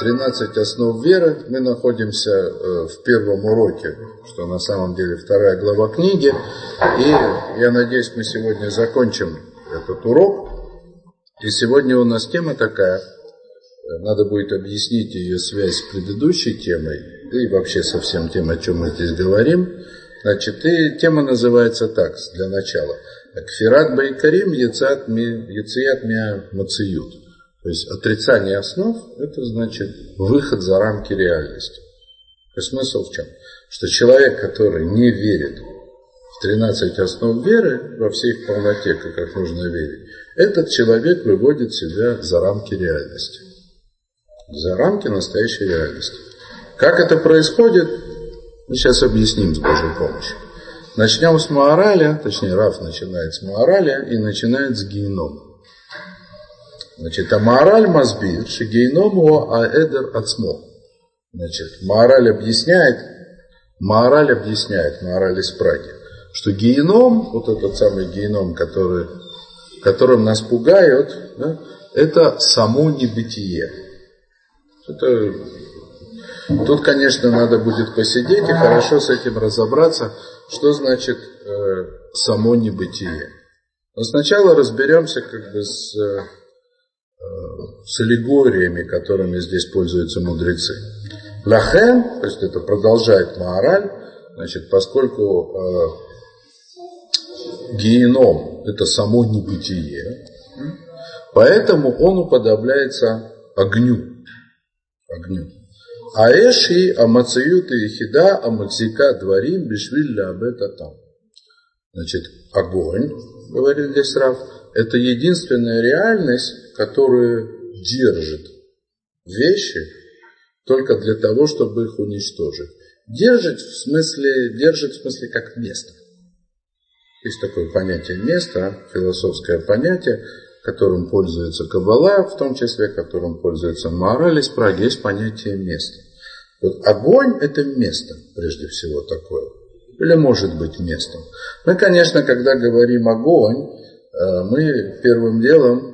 13 основ веры. Мы находимся э, в первом уроке, что на самом деле вторая глава книги. И я надеюсь, мы сегодня закончим этот урок. И сегодня у нас тема такая, надо будет объяснить ее связь с предыдущей темой, и вообще со всем тем, о чем мы здесь говорим. Значит, и тема называется так, для начала. Кфират Байкарим Яцият Мя Мациют. То есть отрицание основ, это значит выход за рамки реальности. И смысл в чем? Что человек, который не верит в 13 основ веры во всей их полноте, как нужно верить, этот человек выводит себя за рамки реальности. За рамки настоящей реальности. Как это происходит, мы сейчас объясним с Божьей помощью. Начнем с Маараля, точнее Раф начинает с Маараля и начинает с генома. Значит, а Маораль Мазбир, Шигейному Аэдер Ацмо. Значит, Маораль объясняет, Маораль объясняет, Маораль из Праги, что геном, вот этот самый геном, который, которым нас пугают, да, это само небытие. Это, тут, конечно, надо будет посидеть и хорошо с этим разобраться, что значит э, само небытие. Но сначала разберемся как бы с с аллегориями, которыми здесь пользуются мудрецы. Лахен, то есть это продолжает Маораль, значит, поскольку э, геном это само небытие, поэтому он уподобляется огню. огню. Аэши амацают и хида амацика дворим бишвилля абета там. Значит, огонь, говорит здесь Рав, это единственная реальность, которая держит вещи только для того, чтобы их уничтожить. Держит в смысле, держит в смысле как место. Есть такое понятие места, философское понятие, которым пользуется Каббала, в том числе, которым пользуется мораль из есть понятие места. Вот огонь – это место, прежде всего, такое. Или может быть местом. Мы, конечно, когда говорим огонь, Э, мы первым делом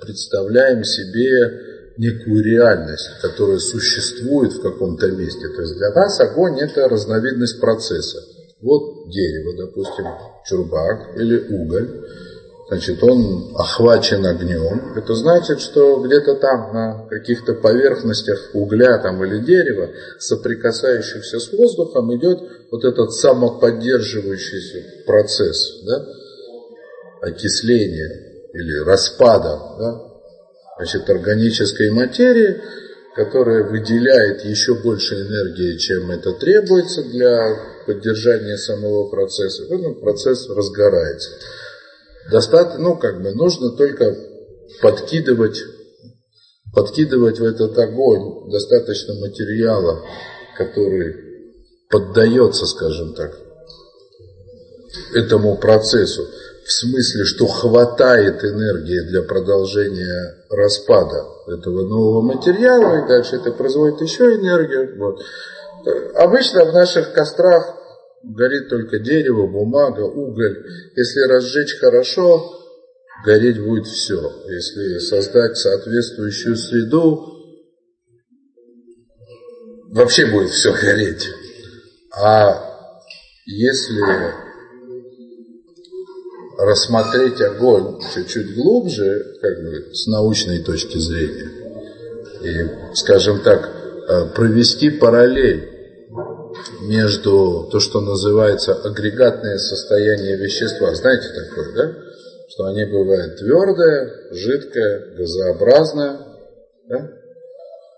представляем себе некую реальность, которая существует в каком-то месте. То есть для нас огонь это разновидность процесса. Вот дерево, допустим, чурбак или уголь. Значит, он охвачен огнем. Это значит, что где-то там на каких-то поверхностях угля там, или дерева, соприкасающихся с воздухом, идет вот этот самоподдерживающийся процесс. Да? окисления или распада да, значит, органической материи, которая выделяет еще больше энергии, чем это требуется для поддержания самого процесса, этот процесс разгорается. Достаточно, ну, как бы, нужно только подкидывать, подкидывать в этот огонь достаточно материала, который поддается, скажем так, этому процессу в смысле, что хватает энергии для продолжения распада этого нового материала, и дальше это производит еще энергию. Вот. Обычно в наших кострах горит только дерево, бумага, уголь. Если разжечь хорошо, гореть будет все. Если создать соответствующую среду, вообще будет все гореть. А если рассмотреть огонь чуть-чуть глубже, как бы с научной точки зрения, и, скажем так, э, провести параллель между то, что называется агрегатное состояние вещества. Знаете такое, да? Что они бывают твердое, жидкое, газообразное. Да?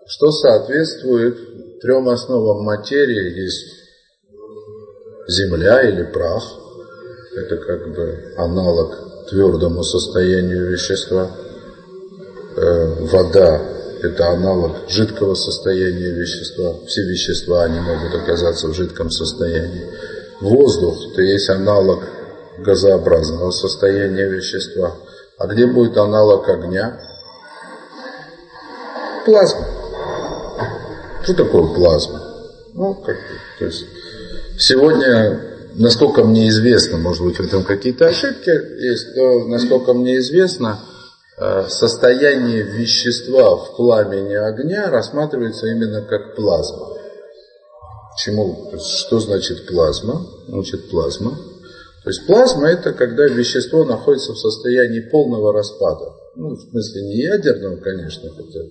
Что соответствует трем основам материи. Есть земля или прах, это как бы аналог твердому состоянию вещества. Э, вода – это аналог жидкого состояния вещества. Все вещества, они могут оказаться в жидком состоянии. Воздух – это есть аналог газообразного состояния вещества. А где будет аналог огня? Плазма. Что такое плазма? Ну, как, то есть, сегодня насколько мне известно, может быть, в этом какие-то ошибки есть, но насколько мне известно, э, состояние вещества в пламени огня рассматривается именно как плазма. Чему, что значит плазма? Значит плазма. То есть плазма это когда вещество находится в состоянии полного распада. Ну, в смысле не ядерного, конечно, хотя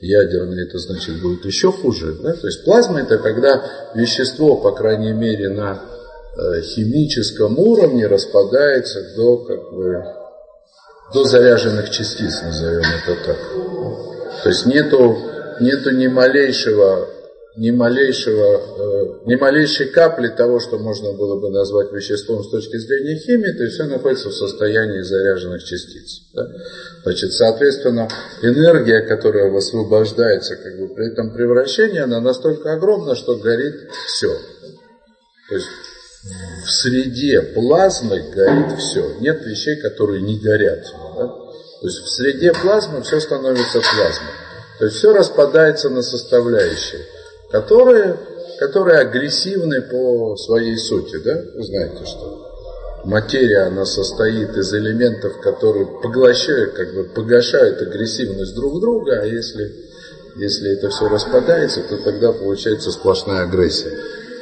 ядерный это значит будет еще хуже. Да? То есть плазма это когда вещество, по крайней мере, на химическом уровне распадается до как бы до заряженных частиц, назовем это так. То есть нету, нету ни малейшего ни, малейшего, э, ни малейшей капли того, что можно было бы назвать веществом с точки зрения химии, то есть все находится в состоянии заряженных частиц. Да? Значит, соответственно, энергия, которая высвобождается как бы, при этом превращении, она настолько огромна, что горит все. То есть в среде плазмы горит все. Нет вещей, которые не горят. Да? То есть в среде плазмы все становится плазмой. То есть все распадается на составляющие которые, которые агрессивны по своей сути, да? Вы знаете, что материя, она состоит из элементов, которые поглощают, как бы погашают агрессивность друг друга, а если, если это все распадается, то тогда получается сплошная агрессия.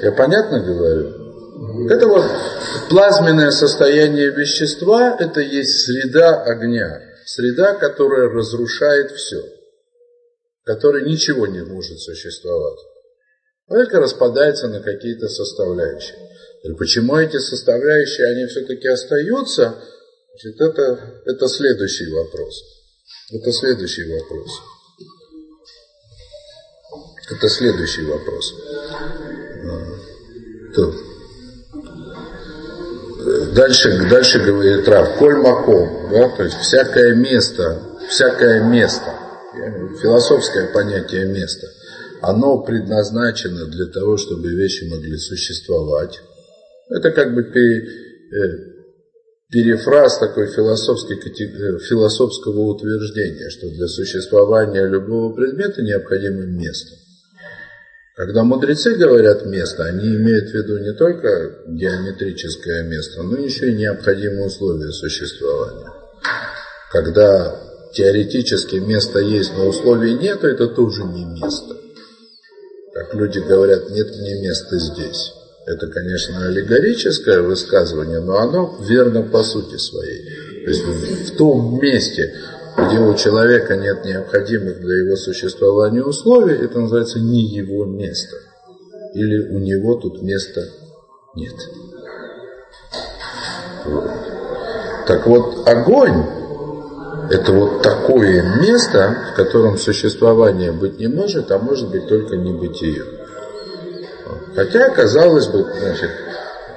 Я понятно говорю? Это вот плазменное состояние вещества, это есть среда огня. Среда, которая разрушает все. Которой ничего не может существовать только распадается на какие-то составляющие. И почему эти составляющие, они все-таки остаются, значит, это, это следующий вопрос. Это следующий вопрос. Это следующий вопрос. Тут. Дальше, дальше говорит Рав, коль маком, да, то есть всякое место, всякое место, философское понятие места – оно предназначено для того, чтобы вещи могли существовать. Это как бы э, перефраз такой философской, э, философского утверждения, что для существования любого предмета необходимо место. Когда мудрецы говорят место, они имеют в виду не только геометрическое место, но еще и необходимые условия существования. Когда теоретически место есть, но условий нет, это тоже не место как люди говорят, нет мне места здесь. Это, конечно, аллегорическое высказывание, но оно верно по сути своей. То есть в том месте, где у человека нет необходимых для его существования условий, это называется не его место. Или у него тут места нет. Вот. Так вот, огонь это вот такое место, в котором существование быть не может, а может быть только небытие. Хотя, казалось бы, значит,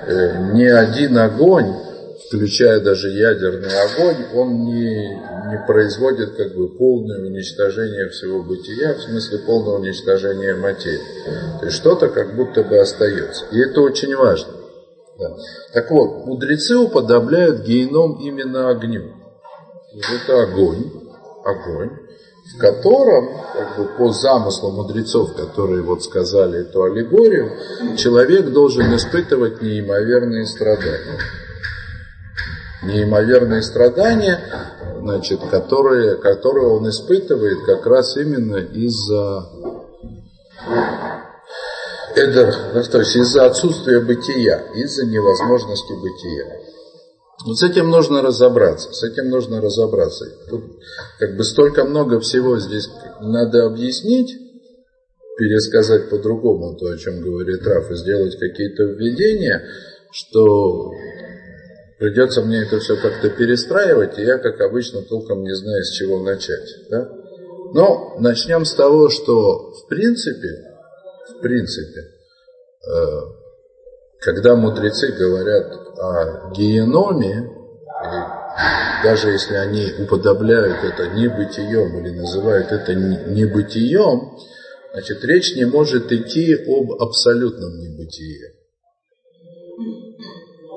э, ни один огонь, включая даже ядерный огонь, он не, не производит как бы полное уничтожение всего бытия, в смысле полного уничтожения материи. То есть что-то как будто бы остается. И это очень важно. Да. Так вот, мудрецы уподобляют геном именно огню это огонь, огонь, в котором, как бы по замыслу мудрецов, которые вот сказали эту аллегорию, человек должен испытывать неимоверные страдания. Неимоверные страдания, значит, которые, которые он испытывает как раз именно из-за эдер, то есть из-за отсутствия бытия, из-за невозможности бытия. Вот с этим нужно разобраться, с этим нужно разобраться. Тут как бы столько много всего здесь надо объяснить, пересказать по-другому то, о чем говорит Раф, и сделать какие-то введения, что придется мне это все как-то перестраивать, и я, как обычно, толком не знаю, с чего начать. Да? Но начнем с того, что в принципе, в принципе, э, когда мудрецы говорят о геноме, даже если они уподобляют это небытием или называют это небытием, значит, речь не может идти об абсолютном небытие.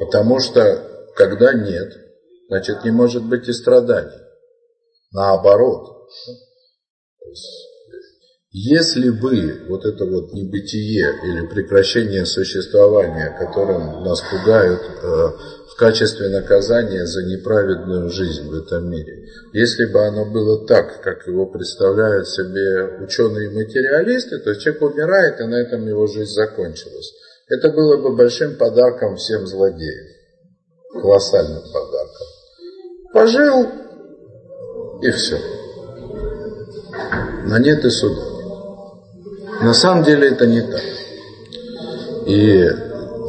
Потому что, когда нет, значит, не может быть и страданий. Наоборот. Если бы вот это вот небытие или прекращение существования, которым нас пугают э, в качестве наказания за неправедную жизнь в этом мире, если бы оно было так, как его представляют себе ученые-материалисты, то человек умирает, и на этом его жизнь закончилась. Это было бы большим подарком всем злодеям. Колоссальным подарком. Пожил, и все. Но нет и суда. На самом деле это не так. И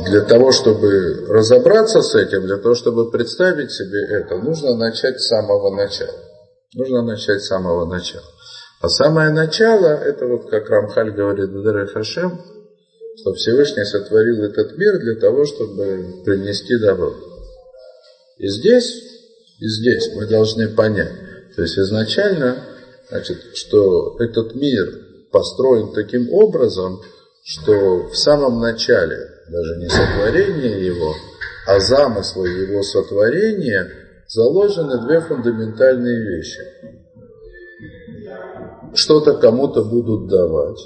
для того, чтобы разобраться с этим, для того, чтобы представить себе это, нужно начать с самого начала. Нужно начать с самого начала. А самое начало, это вот как Рамхаль говорит Даре Хашем, что Всевышний сотворил этот мир для того, чтобы принести добро. И здесь, и здесь мы должны понять, то есть изначально, значит, что этот мир построен таким образом, что в самом начале, даже не сотворение его, а замыслы его сотворения заложены две фундаментальные вещи. Что-то кому-то будут давать,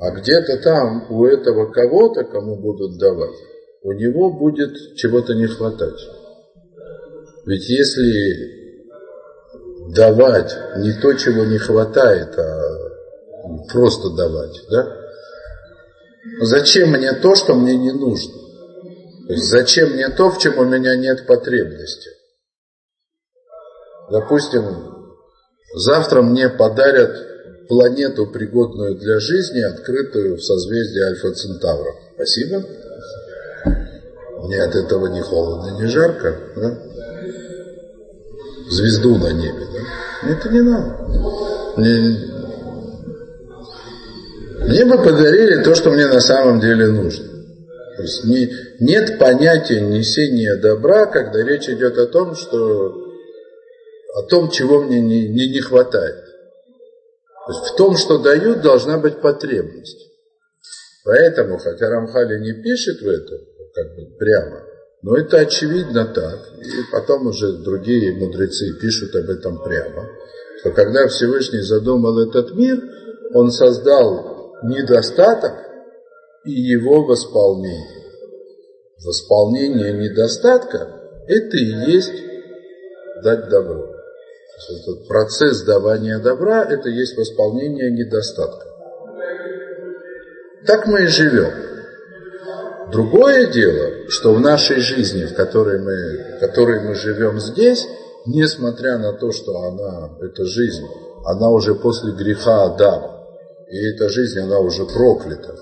а где-то там у этого кого-то, кому будут давать, у него будет чего-то не хватать. Ведь если давать не то, чего не хватает, а просто давать, да? Зачем мне то, что мне не нужно? То есть зачем мне то, в чем у меня нет потребности? Допустим, завтра мне подарят планету, пригодную для жизни, открытую в созвездии Альфа Центавра. Спасибо. Мне от этого не холодно, не жарко. Да? звезду на небе. Да? Это не надо. Мне, мне бы подарили то, что мне на самом деле нужно. То есть не, нет понятия несения добра, когда речь идет о том, что о том, чего мне не, не, не хватает. То есть в том, что дают, должна быть потребность. Поэтому, хотя Рамхали не пишет в это как бы прямо, но это очевидно так. И потом уже другие мудрецы пишут об этом прямо. Что когда Всевышний задумал этот мир, он создал недостаток и его восполнение. Восполнение недостатка – это и есть дать добро. Этот процесс давания добра – это и есть восполнение недостатка. Так мы и живем. Другое дело, что в нашей жизни, в которой мы, в которой мы живем здесь, несмотря на то, что она, эта жизнь, она уже после греха Адама, и эта жизнь, она уже проклята,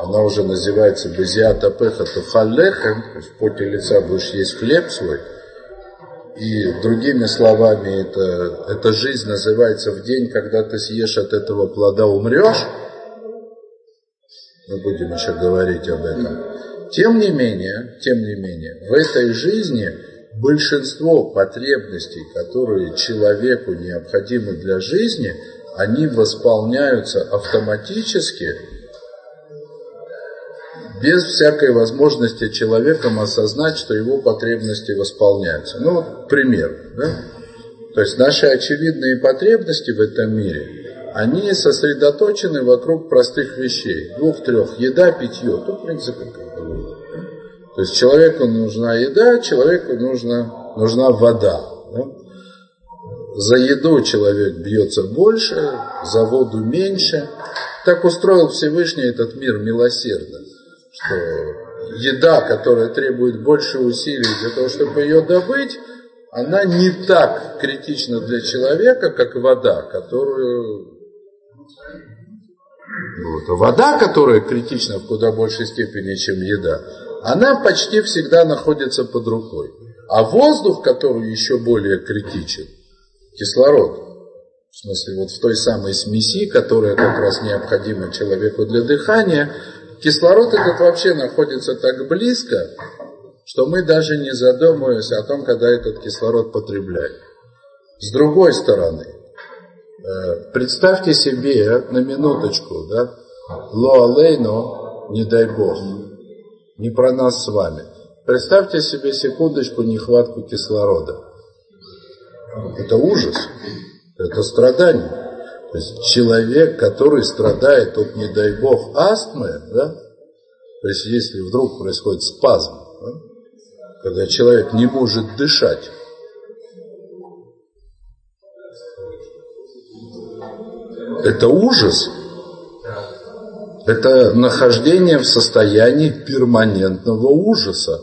она уже называется Безиата Пеха Тухаллехем, в поте лица будешь есть хлеб свой, и другими словами, это, эта жизнь называется в день, когда ты съешь от этого плода, умрешь, мы будем еще говорить об этом. Тем не менее, тем не менее, в этой жизни большинство потребностей, которые человеку необходимы для жизни, они восполняются автоматически, без всякой возможности человеком осознать, что его потребности восполняются. Ну вот пример. Да? То есть наши очевидные потребности в этом мире, они сосредоточены вокруг простых вещей. Двух-трех. Еда, питье. То, в принципе, как бы. То есть человеку нужна еда, человеку нужна, нужна вода. Да? За еду человек бьется больше, за воду меньше. Так устроил Всевышний этот мир милосердно, что еда, которая требует больше усилий для того, чтобы ее добыть, она не так критична для человека, как вода, которую вот. А вода, которая критична в куда большей степени, чем еда, она почти всегда находится под рукой. А воздух, который еще более критичен, кислород, в смысле вот в той самой смеси, которая как раз необходима человеку для дыхания, кислород этот вообще находится так близко, что мы даже не задумываемся о том, когда этот кислород потребляем. С другой стороны, представьте себе на минуточку, да, лоалейно, не дай Бог, не про нас с вами. Представьте себе секундочку нехватку кислорода. Это ужас, это страдание. То есть человек, который страдает от, не дай бог, астмы, да, то есть если вдруг происходит спазм, да, когда человек не может дышать, это ужас. Это нахождение в состоянии перманентного ужаса.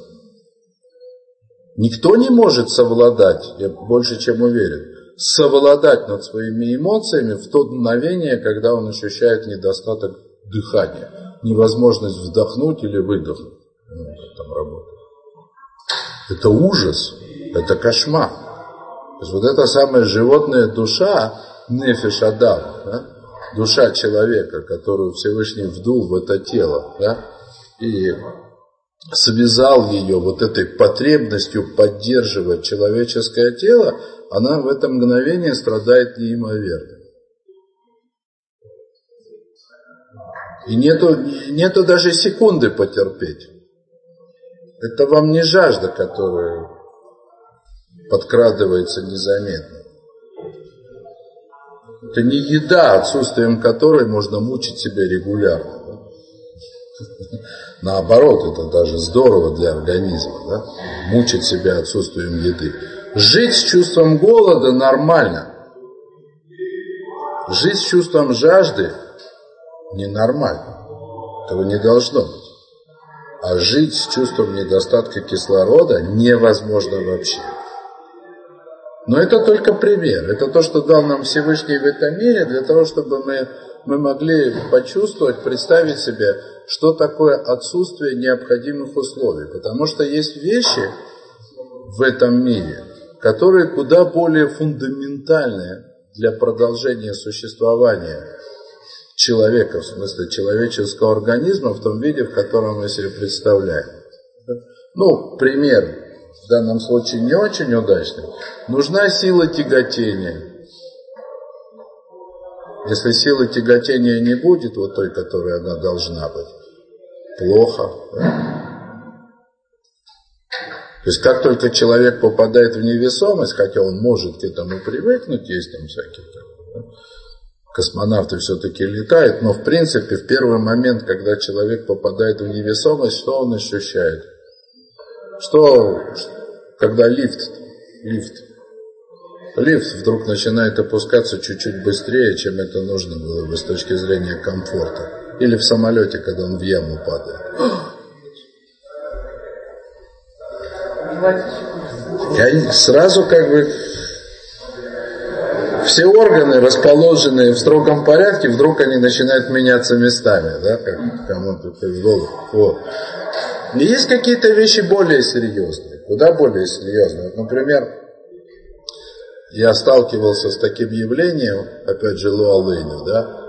Никто не может совладать, я больше чем уверен, совладать над своими эмоциями в то мгновение, когда он ощущает недостаток дыхания, невозможность вдохнуть или выдохнуть. Ну, там. Это ужас, это кошмар. То есть вот эта самая животная душа, нефиш Адам, да, душа человека, которую Всевышний вдул в это тело, да, и связал ее вот этой потребностью поддерживать человеческое тело, она в это мгновение страдает неимоверно. И нету, нету даже секунды потерпеть. Это вам не жажда, которая подкрадывается незаметно. Это не еда, отсутствием которой можно мучить себя регулярно. Наоборот, это даже здорово для организма, да? мучить себя отсутствием еды. Жить с чувством голода нормально. Жить с чувством жажды ненормально. Этого не должно быть. А жить с чувством недостатка кислорода невозможно вообще. Но это только пример. Это то, что дал нам Всевышний в этом мире, для того, чтобы мы, мы могли почувствовать, представить себе, что такое отсутствие необходимых условий. Потому что есть вещи в этом мире, которые куда более фундаментальные для продолжения существования человека, в смысле человеческого организма, в том виде, в котором мы себе представляем. Ну, пример в данном случае не очень удачный, нужна сила тяготения. Если силы тяготения не будет, вот той, которой она должна быть, плохо. Да? То есть как только человек попадает в невесомость, хотя он может к этому привыкнуть, есть там всякие да? космонавты все-таки летают, но в принципе в первый момент, когда человек попадает в невесомость, что он ощущает? Что, когда лифт, лифт, лифт вдруг начинает опускаться чуть-чуть быстрее, чем это нужно было бы с точки зрения комфорта. Или в самолете, когда он в яму падает. Я сразу как бы все органы, расположенные в строгом порядке, вдруг они начинают меняться местами, да, как кому-то в голову. Вот. И есть какие-то вещи более серьезные, куда более серьезные. Вот, например, я сталкивался с таким явлением, опять же, Луалыню, да,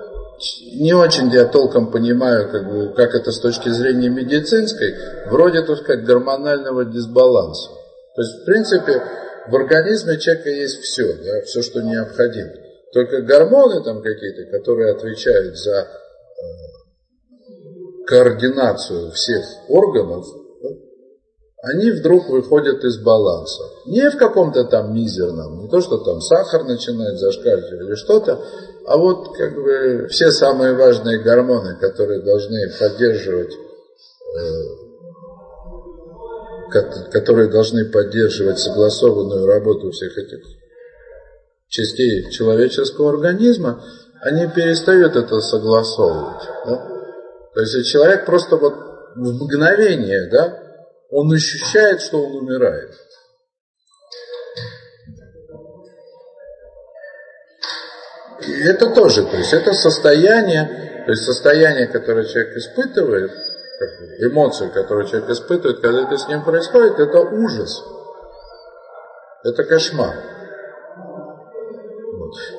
не очень я толком понимаю, как, бы, как это с точки зрения медицинской, вроде, так сказать, гормонального дисбаланса. То есть, в принципе, в организме человека есть все, да, все, что необходимо. Только гормоны там какие-то, которые отвечают за э, координацию всех органов, они вдруг выходят из баланса. Не в каком-то там мизерном, не то, что там сахар начинает зашкаливать или что-то, а вот как бы все самые важные гормоны, которые должны поддерживать э, которые должны поддерживать согласованную работу всех этих частей человеческого организма, они перестают это согласовывать. Да? То есть человек просто вот в мгновение, да, он ощущает, что он умирает. И это тоже, то есть это состояние, то есть состояние, которое человек испытывает, эмоцию, которую человек испытывает, когда это с ним происходит, это ужас. Это кошмар.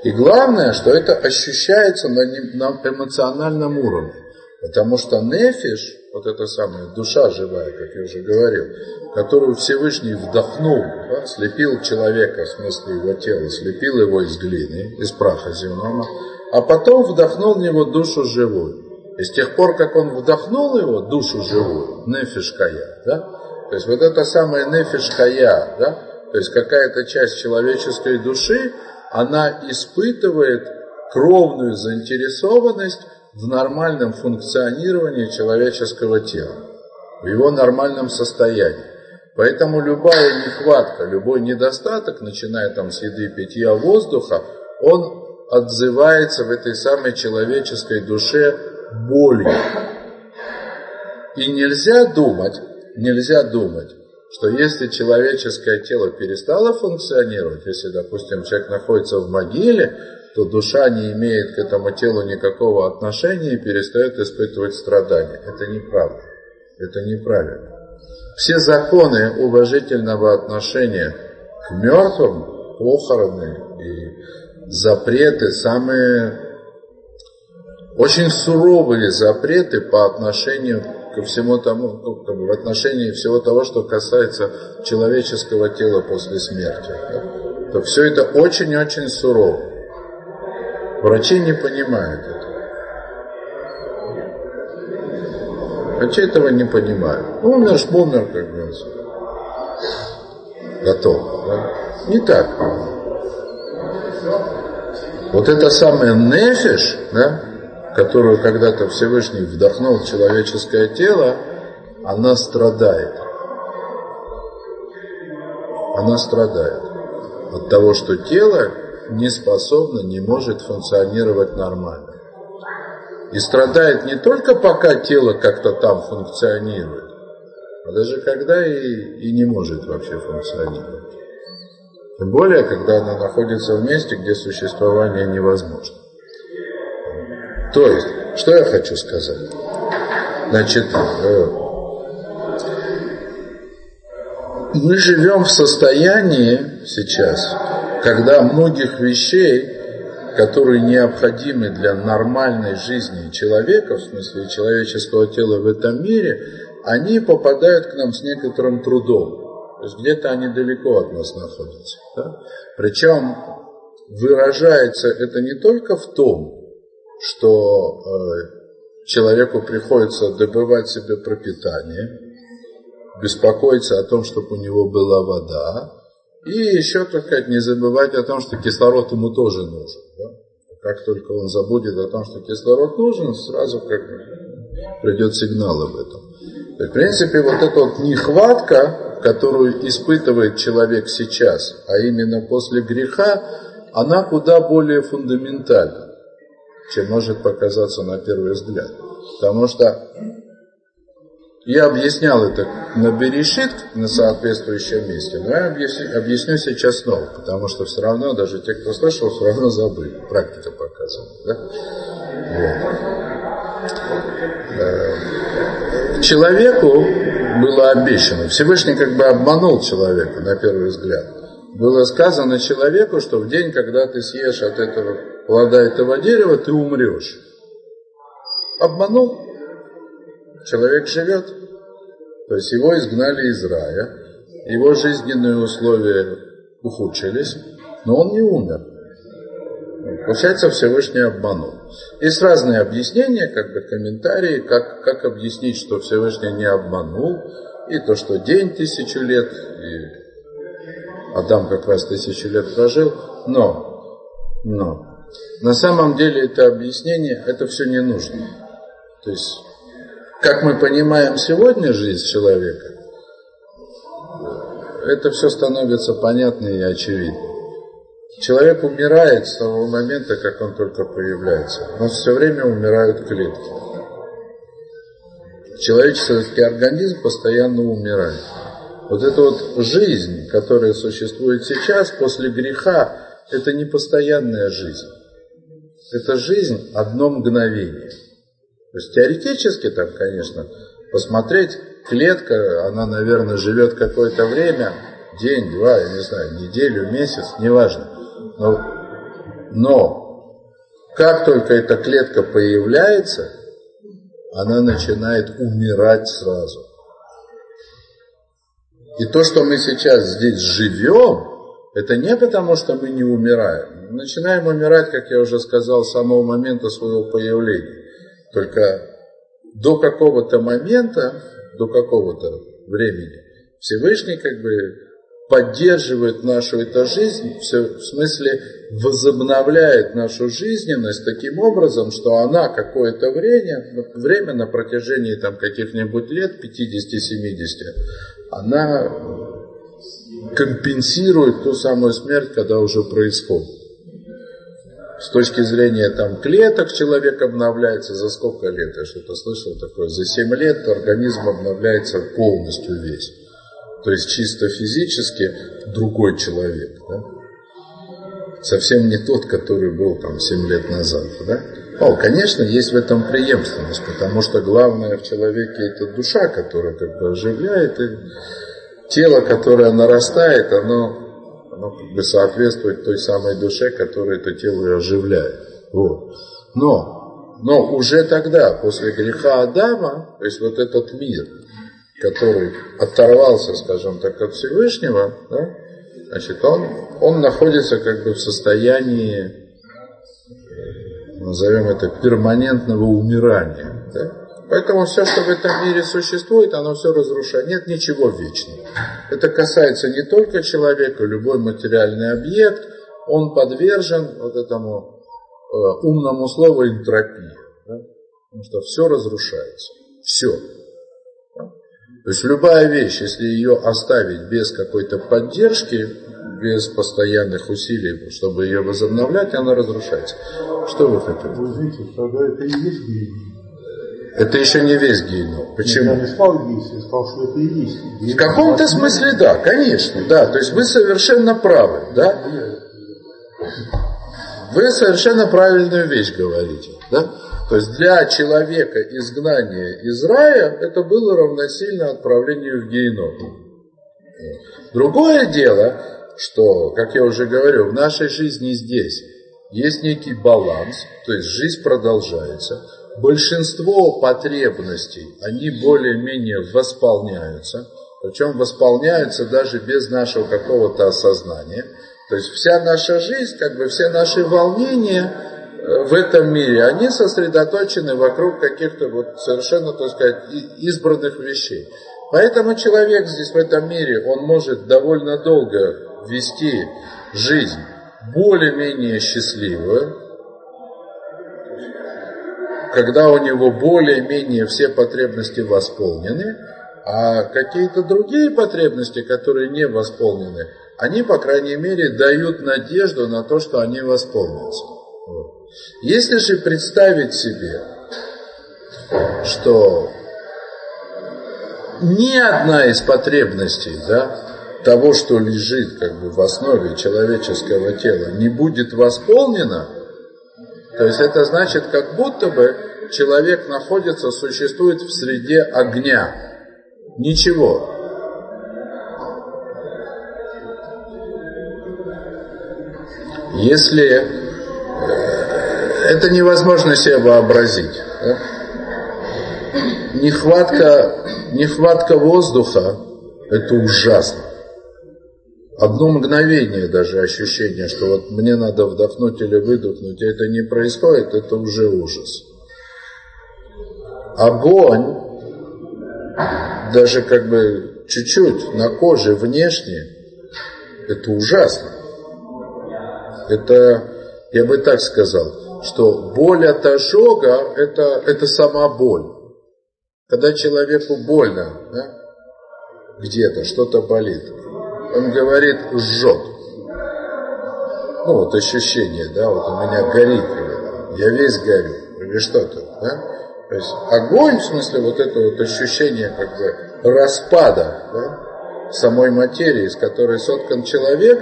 И главное, что это ощущается на, на эмоциональном уровне. Потому что нефиш, вот эта самая душа живая, как я уже говорил, которую Всевышний вдохнул, да, слепил человека, в смысле его тела, слепил его из глины, из праха земного, а потом вдохнул в него душу живую. И с тех пор, как он вдохнул его, душу живую, нефишкая, да, то есть вот это самое нефишкая, да, то есть какая-то часть человеческой души, она испытывает кровную заинтересованность в нормальном функционировании человеческого тела, в его нормальном состоянии. Поэтому любая нехватка, любой недостаток, начиная там с еды, питья, воздуха, он отзывается в этой самой человеческой душе болью. И нельзя думать, нельзя думать, что если человеческое тело перестало функционировать, если, допустим, человек находится в могиле, то душа не имеет к этому телу никакого отношения и перестает испытывать страдания. Это неправда. Это неправильно. Все законы уважительного отношения к мертвым, похороны и запреты, самые очень суровые запреты по отношению ко всему тому, ну, как бы в отношении всего того, что касается человеческого тела после смерти. То все это очень-очень сурово. Врачи не понимают этого. Врачи этого не понимают. Ну, умер, умер, как говорится. Готов. Да? Не так. Вот это самое нефиш, да, которую когда-то Всевышний вдохнул в человеческое тело, она страдает. Она страдает от того, что тело не способно, не может функционировать нормально. И страдает не только пока тело как-то там функционирует, а даже когда и, и не может вообще функционировать. Тем более, когда она находится в месте, где существование невозможно. То есть, что я хочу сказать? Значит, э, мы живем в состоянии сейчас, когда многих вещей, которые необходимы для нормальной жизни человека, в смысле человеческого тела в этом мире, они попадают к нам с некоторым трудом. То есть где-то они далеко от нас находятся. Да? Причем выражается это не только в том, что э, человеку приходится добывать себе пропитание, беспокоиться о том, чтобы у него была вода, и еще только не забывать о том, что кислород ему тоже нужен. Да? Как только он забудет о том, что кислород нужен, сразу как придет сигнал об этом. в принципе, вот эта вот нехватка, которую испытывает человек сейчас, а именно после греха, она куда более фундаментальна чем может показаться на первый взгляд. Потому что я объяснял это на Берешит, на соответствующем месте, но я объясню, объясню сейчас снова, потому что все равно, даже те, кто слышал, все равно забыли. Практика показывает. Да? Вот. Э, человеку было обещано, Всевышний как бы обманул человека на первый взгляд. Было сказано человеку, что в день, когда ты съешь от этого плода этого дерева, ты умрешь. Обманул. Человек живет. То есть его изгнали из рая, его жизненные условия ухудшились, но он не умер. Получается, Всевышний обманул. Есть разные объяснения, как бы комментарии, как, как объяснить, что Всевышний не обманул, и то, что день тысячу лет, и Адам как раз тысячу лет прожил, но, но, на самом деле это объяснение, это все не нужно. То есть, как мы понимаем сегодня жизнь человека, это все становится понятно и очевидно. Человек умирает с того момента, как он только появляется. Но все время умирают клетки. Человеческий организм постоянно умирает. Вот эта вот жизнь, которая существует сейчас, после греха, это не постоянная жизнь это жизнь одно мгновение. То есть теоретически там, конечно, посмотреть, клетка, она, наверное, живет какое-то время, день, два, я не знаю, неделю, месяц, неважно. Но, но как только эта клетка появляется, она начинает умирать сразу. И то, что мы сейчас здесь живем, это не потому, что мы не умираем. Мы начинаем умирать, как я уже сказал, с самого момента своего появления. Только до какого-то момента, до какого-то времени Всевышний как бы поддерживает нашу эту жизнь, в смысле возобновляет нашу жизненность таким образом, что она какое-то время, время на протяжении там каких-нибудь лет, 50-70, она компенсирует ту самую смерть, когда уже происходит. С точки зрения там клеток человек обновляется за сколько лет? Я что-то слышал такое. За 7 лет организм обновляется полностью весь. То есть чисто физически другой человек. Да? Совсем не тот, который был там 7 лет назад. Да? О, конечно, есть в этом преемственность, потому что главное в человеке это душа, которая как бы оживляет, и тело, которое нарастает, оно, оно как бы соответствует той самой душе, которая это тело и оживляет. Вот. Но, но уже тогда, после греха Адама, то есть вот этот мир, который оторвался, скажем так, от Всевышнего, да, значит, он, он находится как бы в состоянии, назовем это, перманентного умирания. Да? Поэтому все, что в этом мире существует, оно все разрушает. Нет ничего вечного. Это касается не только человека, любой материальный объект, он подвержен вот этому э, умному слову энтропии. Да? Потому что все разрушается. Все. Да? То есть любая вещь, если ее оставить без какой-то поддержки, без постоянных усилий, чтобы ее возобновлять, она разрушается. Что вы хотите? Вы знаете, тогда это и есть гений. Это еще не весь геном. Почему? Я не сказал есть, я сказал, что это и есть. Геном. В каком-то смысле да, конечно, да. То есть вы совершенно правы, да? Вы совершенно правильную вещь говорите, да? То есть для человека изгнание из рая это было равносильно отправлению в геном. Другое дело, что, как я уже говорю, в нашей жизни здесь есть некий баланс, то есть жизнь продолжается, большинство потребностей, они более-менее восполняются, причем восполняются даже без нашего какого-то осознания. То есть вся наша жизнь, как бы все наши волнения э, в этом мире, они сосредоточены вокруг каких-то вот совершенно, так сказать, избранных вещей. Поэтому человек здесь в этом мире, он может довольно долго вести жизнь более-менее счастливую, когда у него более-менее все потребности восполнены, а какие-то другие потребности, которые не восполнены, они, по крайней мере, дают надежду на то, что они восполнятся. Если же представить себе, что ни одна из потребностей да, того, что лежит как бы в основе человеческого тела, не будет восполнена, то есть это значит, как будто бы человек находится, существует в среде огня. Ничего. Если э, это невозможно себе вообразить. Да? Нехватка, нехватка воздуха – это ужасно одно мгновение даже ощущение, что вот мне надо вдохнуть или выдохнуть, и это не происходит, это уже ужас. Огонь, даже как бы чуть-чуть на коже внешне, это ужасно. Это, я бы так сказал, что боль от ожога это, это сама боль. Когда человеку больно, да, где-то что-то болит, он говорит, жжет. Ну, вот ощущение, да, вот у меня горит, я весь горю, или что-то, да. То есть огонь, в смысле, вот это вот ощущение как бы распада да, самой материи, из которой соткан человек,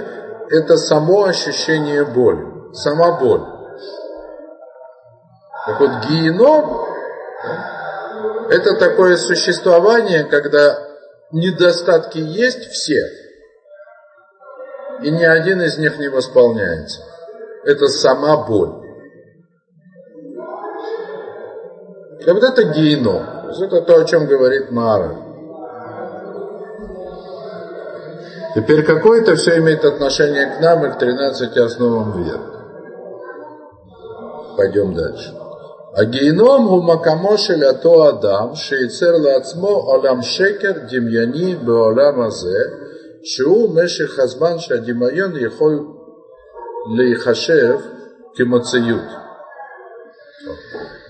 это само ощущение боли, сама боль. Так вот, геном да, это такое существование, когда недостатки есть все, и ни один из них не восполняется. Это сама боль. И вот это гейно. Это то, о чем говорит Мара. Теперь какое это все имеет отношение к нам и к 13 основам веры? Пойдем дальше. А гейном у макамошель ато адам, шейцер лацмо олам шекер демьяни беолам азе, Шу Меши Хазман Шадимайон Ехоль Лейхашев Кемоциют.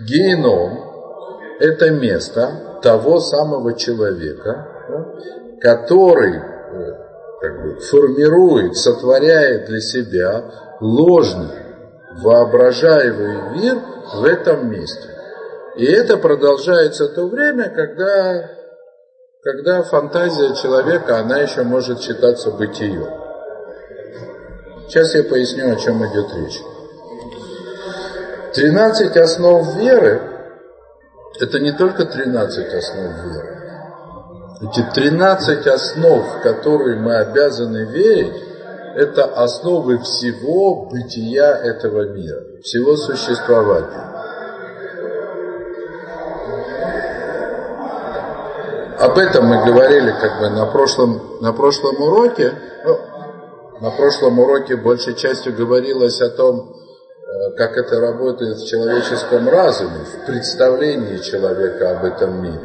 Геном – это место того самого человека, который как бы, формирует, сотворяет для себя ложный, воображаемый мир в этом месте. И это продолжается то время, когда, когда фантазия человека, она еще может считаться бытием. Сейчас я поясню, о чем идет речь. 13 основ веры – это не только 13 основ веры. Эти 13 основ, в которые мы обязаны верить, это основы всего бытия этого мира, всего существования. Об этом мы говорили как бы на прошлом, на прошлом уроке. Ну, на прошлом уроке большей частью говорилось о том, э, как это работает в человеческом разуме, в представлении человека об этом мире.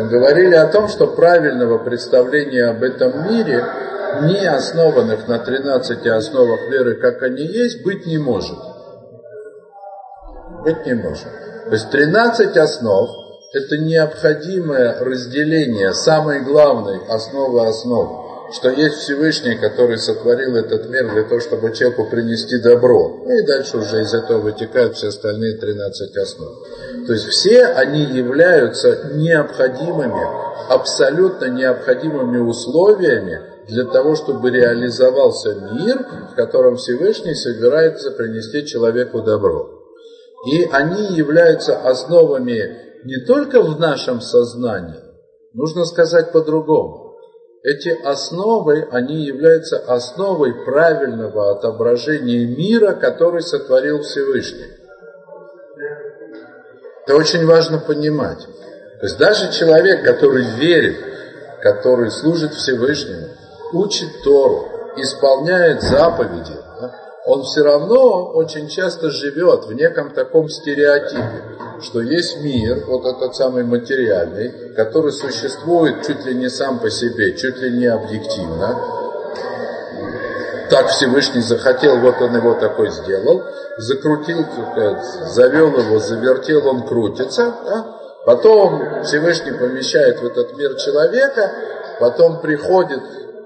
Мы говорили о том, что правильного представления об этом мире, не основанных на 13 основах веры, как они есть, быть не может. Быть не может. То есть 13 основ – это необходимое разделение самой главной основы основ что есть Всевышний, который сотворил этот мир для того, чтобы человеку принести добро. Ну и дальше уже из этого вытекают все остальные 13 основ. То есть все они являются необходимыми, абсолютно необходимыми условиями для того, чтобы реализовался мир, в котором Всевышний собирается принести человеку добро. И они являются основами не только в нашем сознании, нужно сказать по-другому эти основы, они являются основой правильного отображения мира, который сотворил Всевышний. Это очень важно понимать. То есть даже человек, который верит, который служит Всевышнему, учит Тору, исполняет заповеди, он все равно очень часто живет в неком таком стереотипе, что есть мир, вот этот самый материальный, который существует чуть ли не сам по себе, чуть ли не объективно. Так Всевышний захотел, вот он его такой сделал, закрутил, завел его, завертел, он крутится. Да? Потом Всевышний помещает в этот мир человека, потом приходит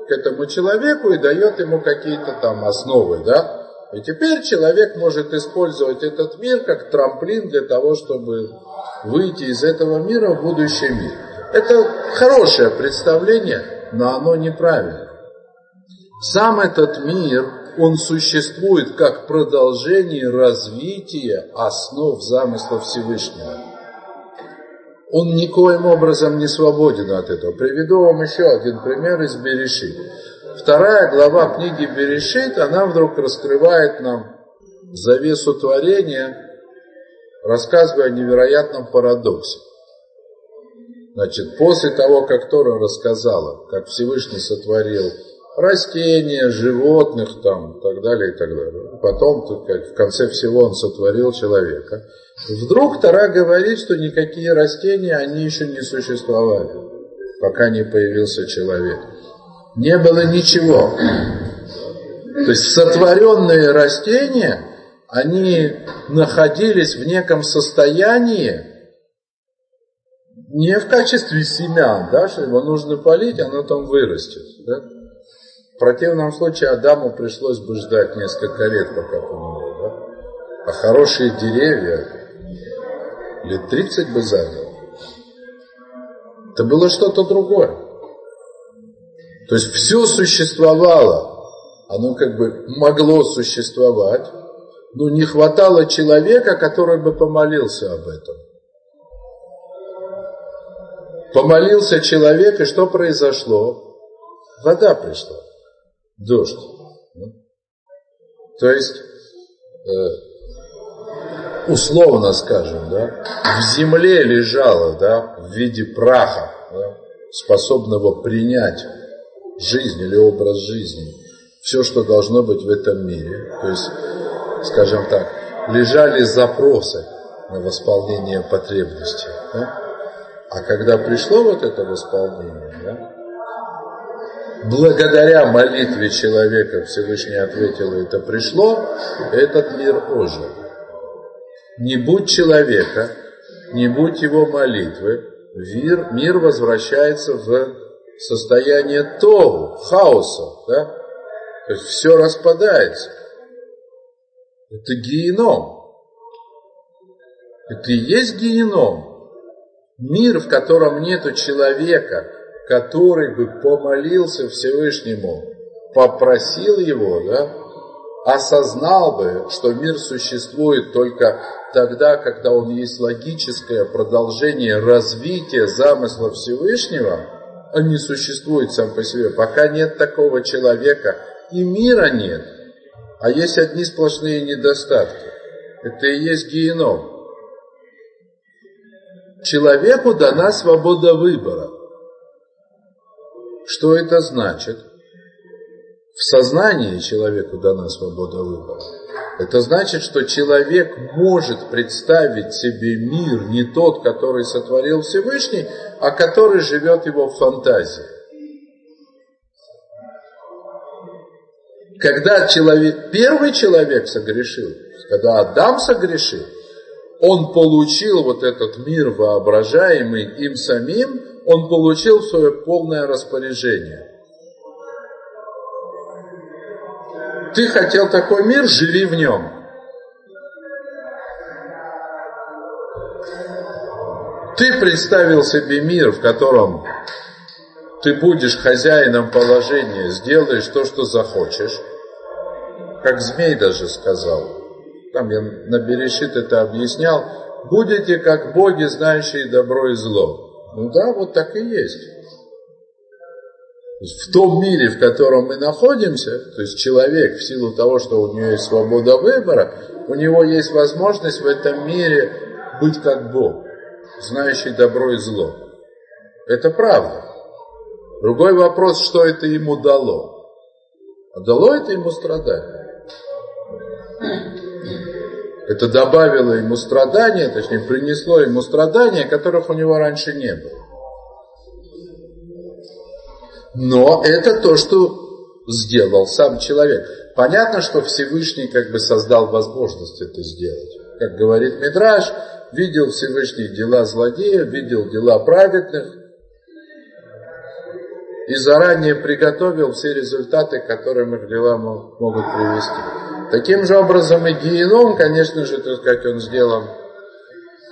к этому человеку и дает ему какие-то там основы, да, и теперь человек может использовать этот мир как трамплин для того, чтобы выйти из этого мира в будущий мир. Это хорошее представление, но оно неправильное. Сам этот мир, он существует как продолжение развития основ замысла Всевышнего. Он никоим образом не свободен от этого. Приведу вам еще один пример из Берешит вторая глава книги Берешит, она вдруг раскрывает нам завесу творения, рассказывая о невероятном парадоксе. Значит, после того, как Тора рассказала, как Всевышний сотворил растения, животных там, и так далее, и так далее. Потом, в конце всего, он сотворил человека. Вдруг Тора говорит, что никакие растения, они еще не существовали, пока не появился человек не было ничего. То есть сотворенные растения, они находились в неком состоянии, не в качестве семян, да, что его нужно полить, оно там вырастет. Да? В противном случае Адаму пришлось бы ждать несколько лет, пока помрет. Да? А хорошие деревья лет 30 бы заняло. Это было что-то другое. То есть все существовало, оно как бы могло существовать, но не хватало человека, который бы помолился об этом. Помолился человек, и что произошло? Вода пришла, дождь. То есть, э, условно скажем, да, в земле лежало, да, в виде праха, да, способного принять жизнь или образ жизни, все, что должно быть в этом мире. То есть, скажем так, лежали запросы на восполнение потребностей. Да? А когда пришло вот это восполнение, да, благодаря молитве человека Всевышний ответил, это пришло, этот мир ожил. Не будь человека, не будь его молитвы, мир, мир возвращается в состояние тогу, хаоса. Да? То есть все распадается. Это геном. Это и есть геном. Мир, в котором нету человека, который бы помолился Всевышнему, попросил его, да, осознал бы, что мир существует только тогда, когда он есть логическое продолжение развития замысла Всевышнего, он не существует сам по себе. Пока нет такого человека, и мира нет, а есть одни сплошные недостатки. Это и есть геном. Человеку дана свобода выбора. Что это значит? В сознании человеку дана свобода выбора. Это значит, что человек может представить себе мир не тот, который сотворил Всевышний, а который живет его в фантазии. Когда человек, первый человек согрешил, когда Адам согрешил, он получил вот этот мир воображаемый им самим, он получил свое полное распоряжение. Ты хотел такой мир, живи в нем. Ты представил себе мир, в котором ты будешь хозяином положения, сделаешь то, что захочешь. Как змей даже сказал. Там я на Берешит это объяснял. Будете как боги, знающие добро и зло. Ну да, вот так и есть в том мире, в котором мы находимся, то есть человек в силу того, что у него есть свобода выбора, у него есть возможность в этом мире быть как Бог, знающий добро и зло. Это правда. Другой вопрос, что это ему дало. А дало это ему страдания. Это добавило ему страдания, точнее принесло ему страдания, которых у него раньше не было. Но это то, что сделал сам человек. Понятно, что Всевышний как бы создал возможность это сделать. Как говорит Мидраш, видел Всевышний дела злодеев, видел дела праведных и заранее приготовил все результаты, которым их дела могут привести. Таким же образом и геном, конечно же, так сказать, он сделан.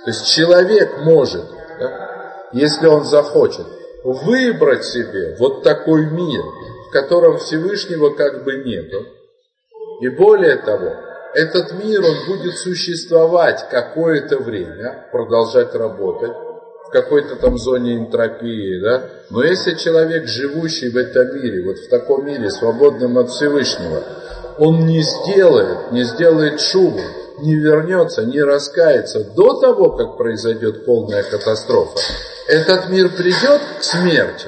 То есть человек может, да, если он захочет, выбрать себе вот такой мир, в котором Всевышнего как бы нету. И более того, этот мир, он будет существовать какое-то время, продолжать работать, в какой-то там зоне энтропии, да. Но если человек, живущий в этом мире, вот в таком мире, свободном от Всевышнего, он не сделает, не сделает шубу, не вернется, не раскается до того, как произойдет полная катастрофа, этот мир придет к смерти.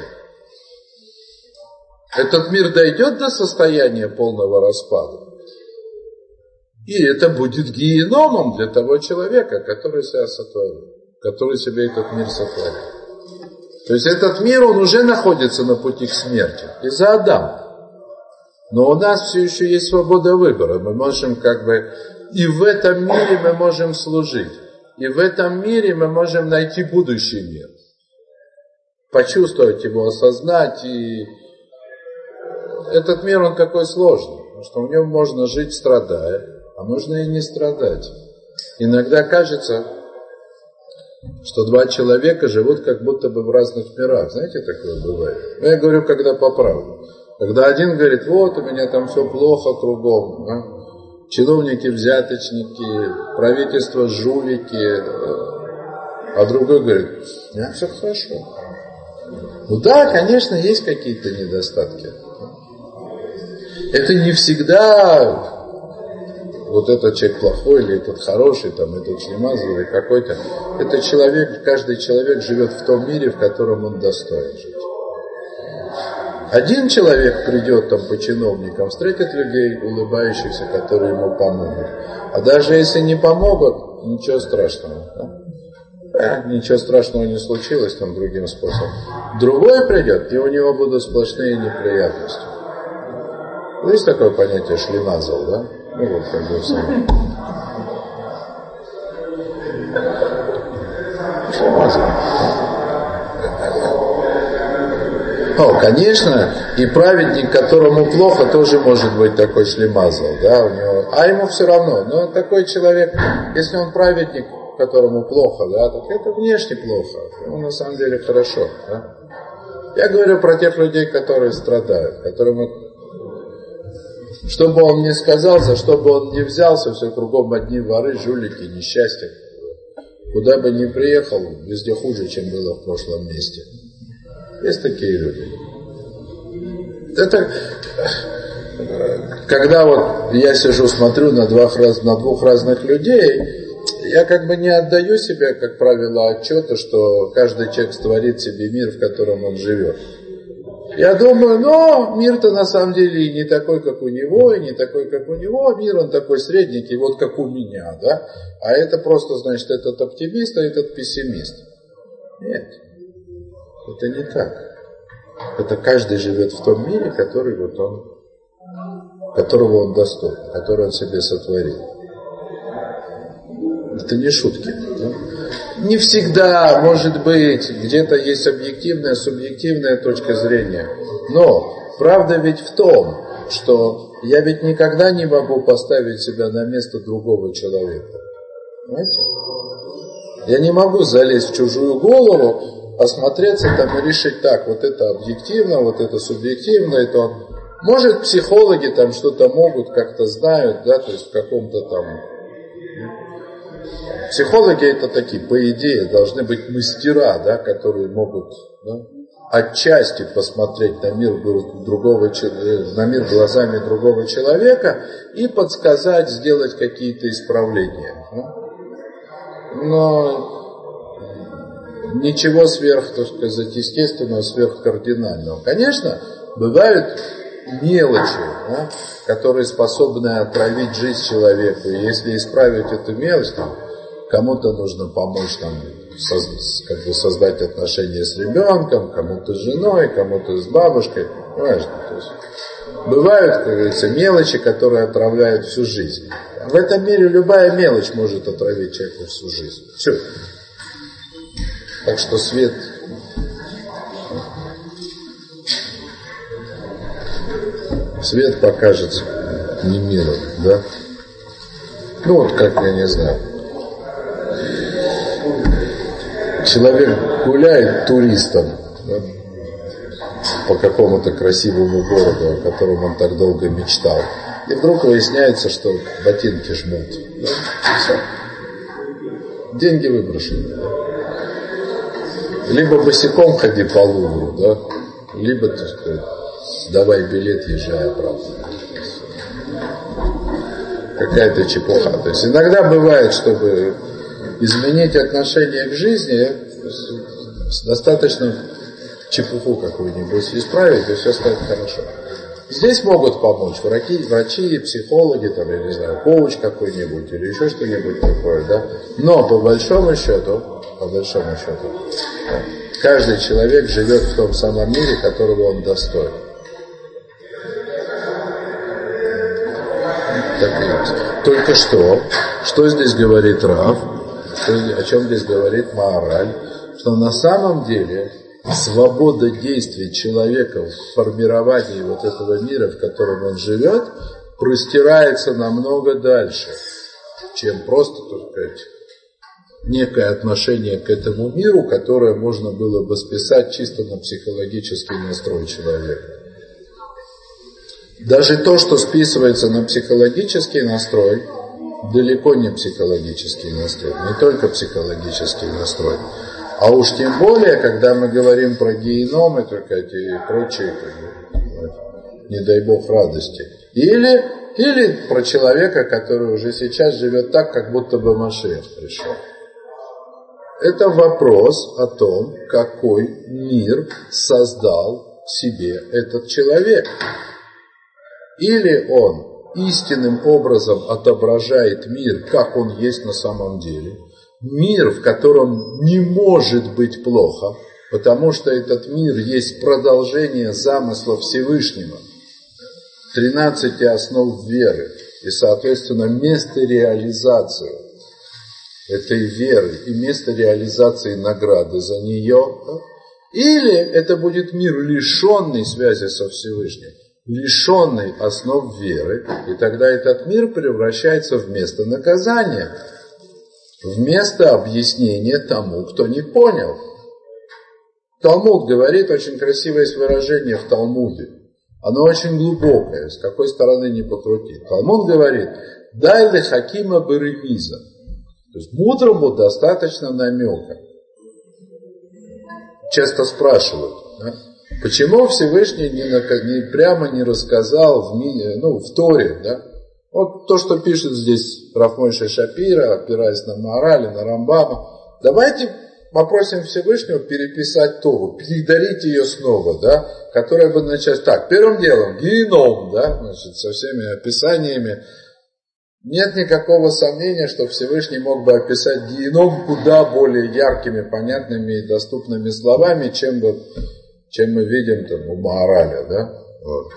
Этот мир дойдет до состояния полного распада. И это будет геномом для того человека, который себя сотворил, который себе этот мир сотворил. То есть этот мир, он уже находится на пути к смерти из-за Адама. Но у нас все еще есть свобода выбора. Мы можем как бы и в этом мире мы можем служить. И в этом мире мы можем найти будущий мир. Почувствовать его, осознать. И этот мир, он такой сложный. Что в нем можно жить страдая, а можно и не страдать. Иногда кажется, что два человека живут как будто бы в разных мирах. Знаете, такое бывает? Но я говорю, когда по правду. Когда один говорит, вот у меня там все плохо кругом, да? чиновники взяточники, правительство жулики, э, а другой говорит, у меня все хорошо. Ну да, конечно, есть какие-то недостатки. Это не всегда вот этот человек плохой или этот хороший, там, этот чемазовый какой-то. Это человек, каждый человек живет в том мире, в котором он достоин жить. Один человек придет там по чиновникам, встретит людей, улыбающихся, которые ему помогут. А даже если не помогут, ничего страшного. Да? Э, ничего страшного не случилось там другим способом. Другой придет, и у него будут сплошные неприятности. Есть такое понятие шлемазл, да? Ну вот как бы сам. Шлемазл. Ну, конечно, и праведник, которому плохо, тоже может быть такой шлемазл, да, у него, а ему все равно. Но такой человек, если он праведник, которому плохо, да, так это внешне плохо, ему на самом деле хорошо, да. Я говорю про тех людей, которые страдают, которым что бы он ни сказал, за что бы он ни взялся, все кругом одни воры, жулики, несчастья. Куда бы ни приехал, везде хуже, чем было в прошлом месте. Есть такие люди. Это когда вот я сижу, смотрю на, двух, на двух разных людей, я как бы не отдаю себе, как правило, отчета, что каждый человек створит себе мир, в котором он живет. Я думаю, но мир-то на самом деле и не такой, как у него, и не такой, как у него. Мир он такой средненький, вот как у меня, да. А это просто, значит, этот оптимист, а этот пессимист. Нет. Это не так. Это каждый живет в том мире, который вот он, которого он достоин, который он себе сотворил. Это не шутки. Да? Не всегда, может быть, где-то есть объективная, субъективная точка зрения. Но правда ведь в том, что я ведь никогда не могу поставить себя на место другого человека. Понимаете? Я не могу залезть в чужую голову осмотреться там и решить так, вот это объективно, вот это субъективно, это может психологи там что-то могут, как-то знают, да, то есть в каком-то там Психологи это такие, по идее, должны быть мастера, да, которые могут да, отчасти посмотреть на мир, другого, э, на мир глазами другого человека и подсказать, сделать какие-то исправления. Да? Но ничего сверх, так сказать, естественного, сверхкардинального. Конечно, бывают мелочи, да, которые способны отравить жизнь человеку. И если исправить эту мелочь, кому-то нужно помочь там, соз, как бы создать отношения с ребенком, кому-то с женой, кому-то с бабушкой. Понимаешь, то есть, бывают, как говорится, мелочи, которые отравляют всю жизнь. В этом мире любая мелочь может отравить человеку всю жизнь. Все. Так что свет свет покажется не миром, да? Ну вот как, я не знаю. Человек гуляет туристом да, по какому-то красивому городу, о котором он так долго мечтал. И вдруг выясняется, что ботинки жмут. Да? Все. Деньги выброшены. Да? либо босиком ходи по Лувру, да, либо, так сказать, давай билет, езжай обратно. Какая-то чепуха. То есть иногда бывает, чтобы изменить отношение к жизни, достаточно чепуху какую-нибудь исправить, и все станет хорошо. Здесь могут помочь врачи, врачи психологи, там, я не знаю, коуч какой-нибудь или еще что-нибудь такое, да. Но по большому счету, по большому счету, каждый человек живет в том самом мире, которого он достоин. Так и есть. Только что, что здесь говорит Рав, о чем здесь говорит Маораль, что на самом деле свобода действий человека в формировании вот этого мира, в котором он живет, простирается намного дальше, чем просто, так сказать, некое отношение к этому миру, которое можно было бы списать чисто на психологический настрой человека. Даже то, что списывается на психологический настрой, далеко не психологический настрой, не только психологический настрой. А уж тем более, когда мы говорим про геном и только эти прочие, не дай бог, радости. Или, или про человека, который уже сейчас живет так, как будто бы Машех пришел. Это вопрос о том, какой мир создал себе этот человек. Или он истинным образом отображает мир, как он есть на самом деле – мир, в котором не может быть плохо, потому что этот мир есть продолжение замысла Всевышнего, 13 основ веры и, соответственно, место реализации этой веры и место реализации награды за нее. Или это будет мир, лишенный связи со Всевышним, лишенный основ веры, и тогда этот мир превращается в место наказания, вместо объяснения тому, кто не понял. Талмуд говорит, очень красивое выражение в Талмуде. Оно очень глубокое, с какой стороны не покрутить. Талмуд говорит, дай ли хакима баремиза. То есть мудрому достаточно намека. Часто спрашивают, да? Почему Всевышний не, не, прямо не рассказал в, ну, в Торе, да? Вот то, что пишет здесь Рафмойша Шапира, опираясь на морали, на Рамбама. Давайте попросим Всевышнего переписать Тору, передарить ее снова, да, которая бы начать так, первым делом, геном, да, значит, со всеми описаниями. Нет никакого сомнения, что Всевышний мог бы описать геном куда более яркими, понятными и доступными словами, чем, бы, чем мы видим там у Маараля, да. Вот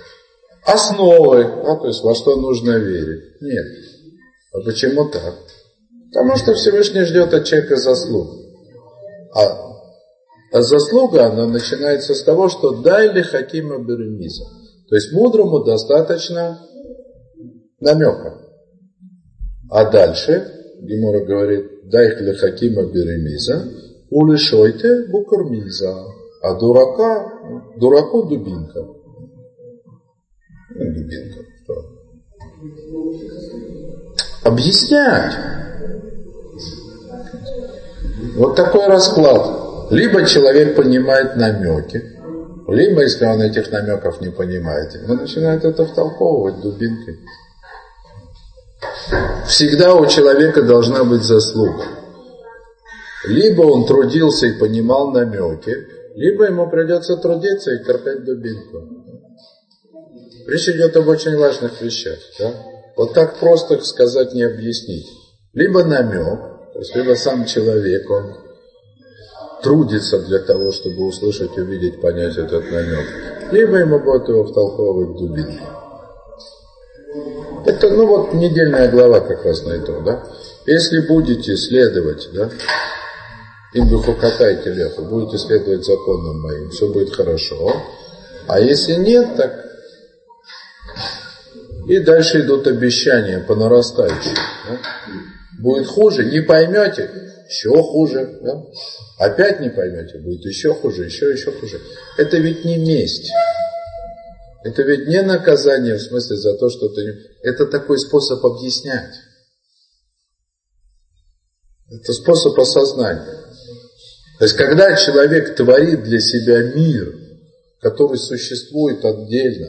основы, да, то есть во что нужно верить. Нет. А почему так? Потому что Всевышний ждет от человека заслуг. А, а заслуга, она начинается с того, что дай ли хакима беремиза. То есть мудрому достаточно намека. А дальше Гемора говорит, дай ли хакима беремиза, улишойте букармиза. А дурака, дураку дубинка. Дубинка. Объяснять. Вот такой расклад. Либо человек понимает намеки, либо, если он этих намеков не понимает, он начинает это втолковывать дубинкой. Всегда у человека должна быть заслуга. Либо он трудился и понимал намеки, либо ему придется трудиться и терпеть дубинку. Речь идет об очень важных вещах. Да? Вот так просто сказать не объяснить. Либо намек, то есть либо сам человек, он трудится для того, чтобы услышать, увидеть, понять этот намек, либо ему будет его втолковывать дубинки. Это, ну вот, недельная глава как раз на это, да? Если будете следовать, да, им катайте леху, будете следовать законам моим, все будет хорошо. А если нет, так и дальше идут обещания по нарастающей. Да? Будет хуже, не поймете, еще хуже. Да? Опять не поймете, будет еще хуже, еще, еще хуже. Это ведь не месть. Это ведь не наказание в смысле за то, что ты... Это такой способ объяснять. Это способ осознания. То есть, когда человек творит для себя мир, который существует отдельно,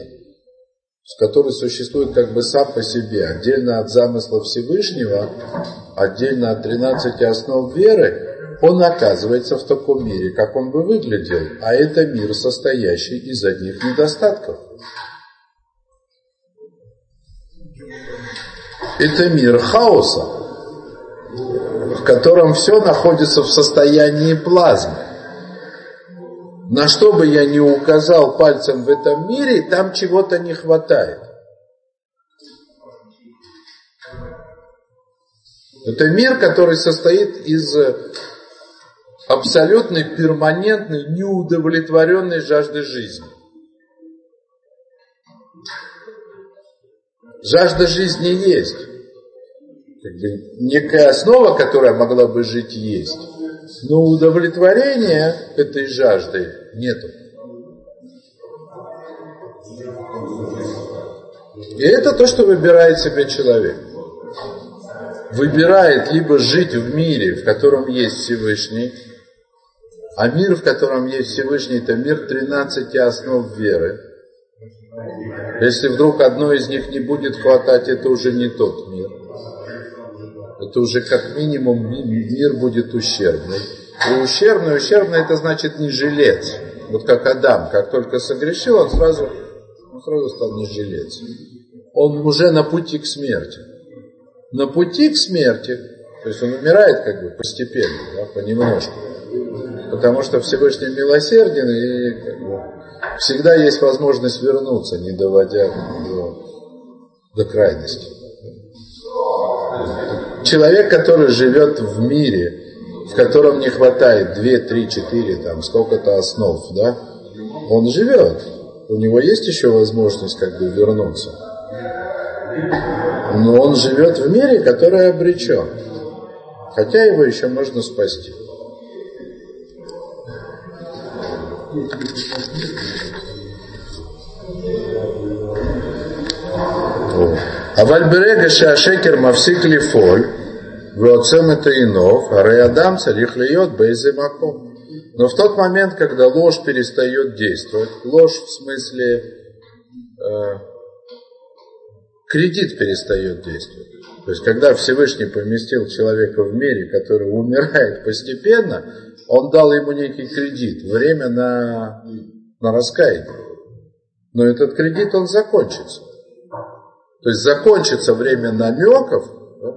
который существует как бы сам по себе, отдельно от замысла Всевышнего, отдельно от 13 основ веры, он оказывается в таком мире, как он бы выглядел, а это мир, состоящий из одних недостатков. Это мир хаоса, в котором все находится в состоянии плазмы. На что бы я ни указал пальцем в этом мире, там чего-то не хватает. Это мир, который состоит из абсолютной, перманентной, неудовлетворенной жажды жизни. Жажда жизни есть. Некая основа, которая могла бы жить, есть. Но удовлетворения этой жажды нету. И это то, что выбирает себе человек. Выбирает либо жить в мире, в котором есть Всевышний, а мир, в котором есть Всевышний, это мир 13 основ веры. Если вдруг одной из них не будет хватать, это уже не тот мир это уже как минимум мир будет ущербный. И ущербный, ущербный это значит не жилец. Вот как Адам, как только согрешил, он сразу, он сразу стал не жилец. Он уже на пути к смерти. На пути к смерти, То есть он умирает как бы постепенно, да, понемножку. Потому что Всевышний милосерден и как бы, всегда есть возможность вернуться, не доводя до, до крайности. Человек, который живет в мире, в котором не хватает 2, 3, 4, там сколько-то основ, да, он живет. У него есть еще возможность как бы вернуться. Но он живет в мире, который обречен. Хотя его еще можно спасти. אבל ברגע שהשקר מפסיק לפעול ועוצם את עיניו, הרי אדם צריך להיות באיזה מקום. Но в тот момент, когда ложь перестает действовать, ложь в смысле э, кредит перестает действовать. То есть, когда Всевышний поместил человека в мире, который умирает постепенно, он дал ему некий кредит, время на, на раскаяние. Но этот кредит, он закончится. То есть, закончится время намеков, да,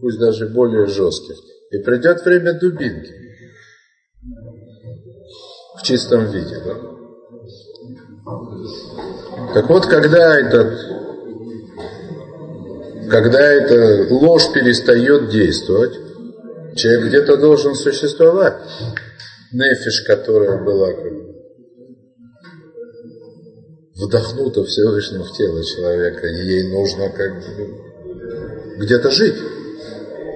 пусть даже более жестких, и придет время дубинки в чистом виде. Да? Так вот, когда этот когда эта ложь перестает действовать, человек где-то должен существовать. Нефиш, которая была как вдохнута Всевышним в тело человека, и ей нужно как бы где-то жить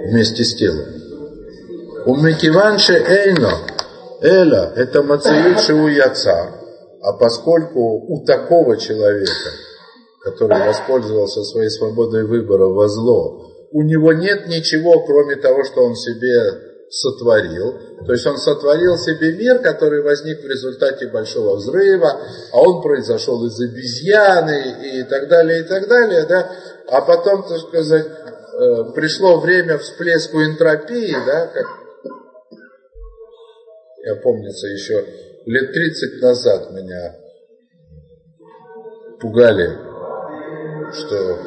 вместе с телом. У Микиванши Эйно, Эля, это Мациют у Яца, а поскольку у такого человека – который воспользовался своей свободой выбора во зло, у него нет ничего, кроме того, что он себе сотворил. То есть он сотворил себе мир, который возник в результате большого взрыва, а он произошел из обезьяны и так далее, и так далее. Да? А потом, так сказать, э, пришло время всплеску энтропии, да, как я помнится еще лет 30 назад меня пугали что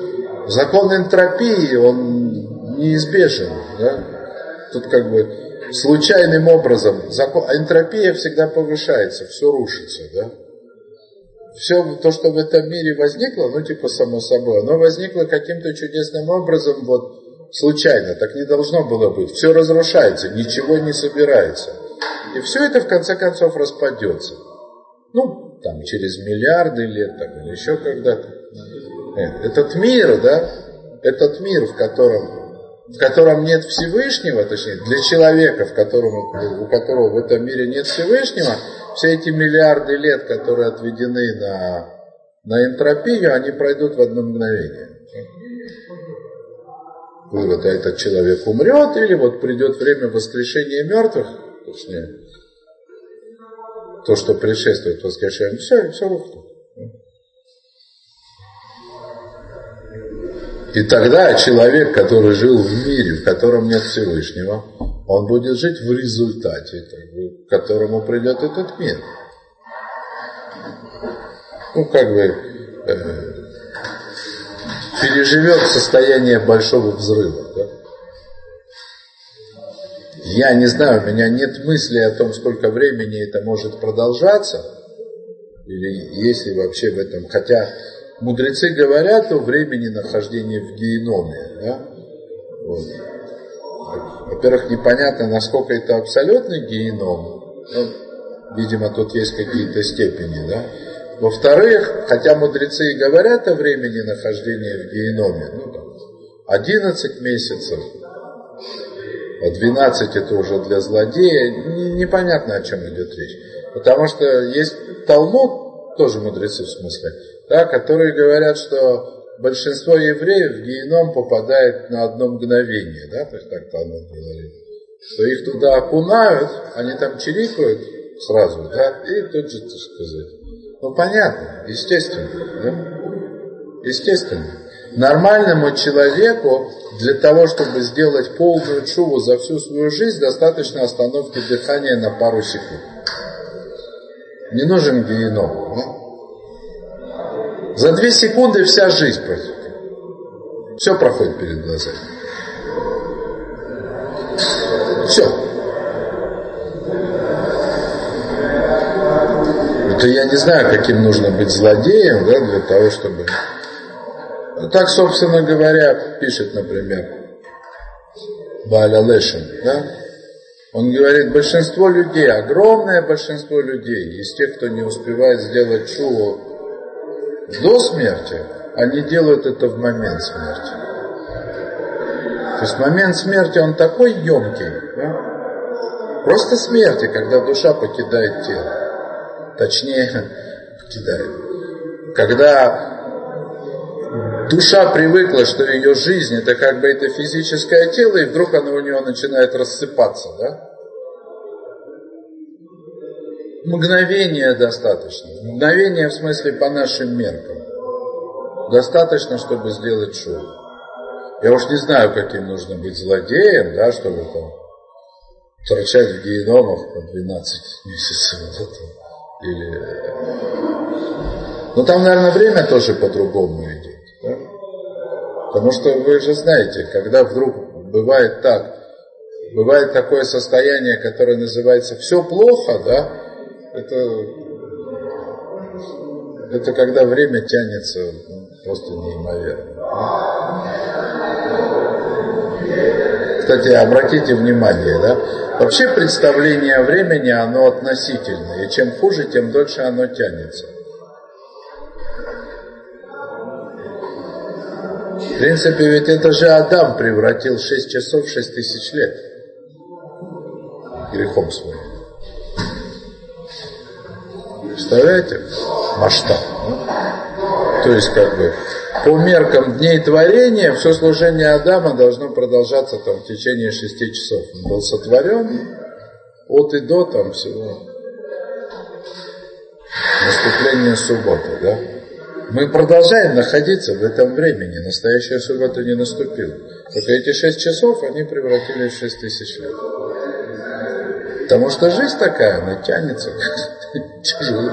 закон энтропии, он неизбежен. Да? Тут как бы случайным образом, закон, энтропия всегда повышается, все рушится. Да? Все то, что в этом мире возникло, ну типа само собой, оно возникло каким-то чудесным образом, вот случайно, так не должно было быть. Все разрушается, ничего не собирается. И все это в конце концов распадется. Ну, там, через миллиарды лет, там, или еще когда-то. Этот мир, да, этот мир, в котором, в котором нет Всевышнего, точнее, для человека, в котором, у которого в этом мире нет Всевышнего, все эти миллиарды лет, которые отведены на, на энтропию, они пройдут в одно мгновение. Вывод, а этот человек умрет, или вот придет время воскрешения мертвых, точнее, то, что предшествует воскрешению, все, все рухнет. И тогда человек, который жил в мире, в котором нет Всевышнего, он будет жить в результате, к которому придет этот мир. Ну, как бы э, переживет состояние большого взрыва. Да? Я не знаю, у меня нет мысли о том, сколько времени это может продолжаться, или есть ли вообще в этом, хотя мудрецы говорят о времени нахождения в геноме. Да? Вот. Во-первых, непонятно, насколько это абсолютный геном. Ну, видимо, тут есть какие-то степени. Да? Во-вторых, хотя мудрецы и говорят о времени нахождения в геноме, ну, там, 11 месяцев, а 12 это уже для злодея, непонятно, о чем идет речь. Потому что есть Талмуд, тоже мудрецы в смысле, да, которые говорят, что большинство евреев в геном попадает на одно мгновение, да, то есть так Талмуд говорит, что их туда окунают, они там чирикают сразу, да, и тут же, так сказать, ну понятно, естественно, да, естественно. Нормальному человеку для того, чтобы сделать полную чуву за всю свою жизнь, достаточно остановки дыхания на пару секунд. Не нужен геном. Да? За две секунды вся жизнь пройдет. Все проходит перед глазами. Все. Это я не знаю, каким нужно быть злодеем, да, для того, чтобы... Так, собственно говоря, пишет, например, Баля Лешин, да? Он говорит, большинство людей, огромное большинство людей, из тех, кто не успевает сделать шуву до смерти, они делают это в момент смерти. То есть момент смерти, он такой емкий, да? просто смерти, когда душа покидает тело. Точнее, покидает. Когда душа привыкла, что ее жизнь это как бы это физическое тело, и вдруг оно у нее начинает рассыпаться, да? Мгновение достаточно. Мгновение в смысле по нашим меркам. Достаточно, чтобы сделать шоу. Я уж не знаю, каким нужно быть злодеем, да, чтобы там торчать в геномах по 12 месяцев. Вот это. Или... Но там, наверное, время тоже по-другому идет. Да? Потому что вы же знаете, когда вдруг бывает так, бывает такое состояние, которое называется «все плохо», да, это, это когда время тянется просто неимоверно. Кстати, обратите внимание, да, вообще представление о времени, оно относительное, и чем хуже, тем дольше оно тянется. В принципе, ведь это же Адам превратил 6 часов в 6 тысяч лет грехом своим. Представляете? Масштаб. То есть, как бы, по меркам дней творения, все служение Адама должно продолжаться там в течение шести часов. Он был сотворен от и до там всего наступления субботы, да? Мы продолжаем находиться в этом времени. Настоящая суббота не наступила. Только эти шесть часов, они превратились в шесть тысяч лет. Потому что жизнь такая, она тянется тяжело.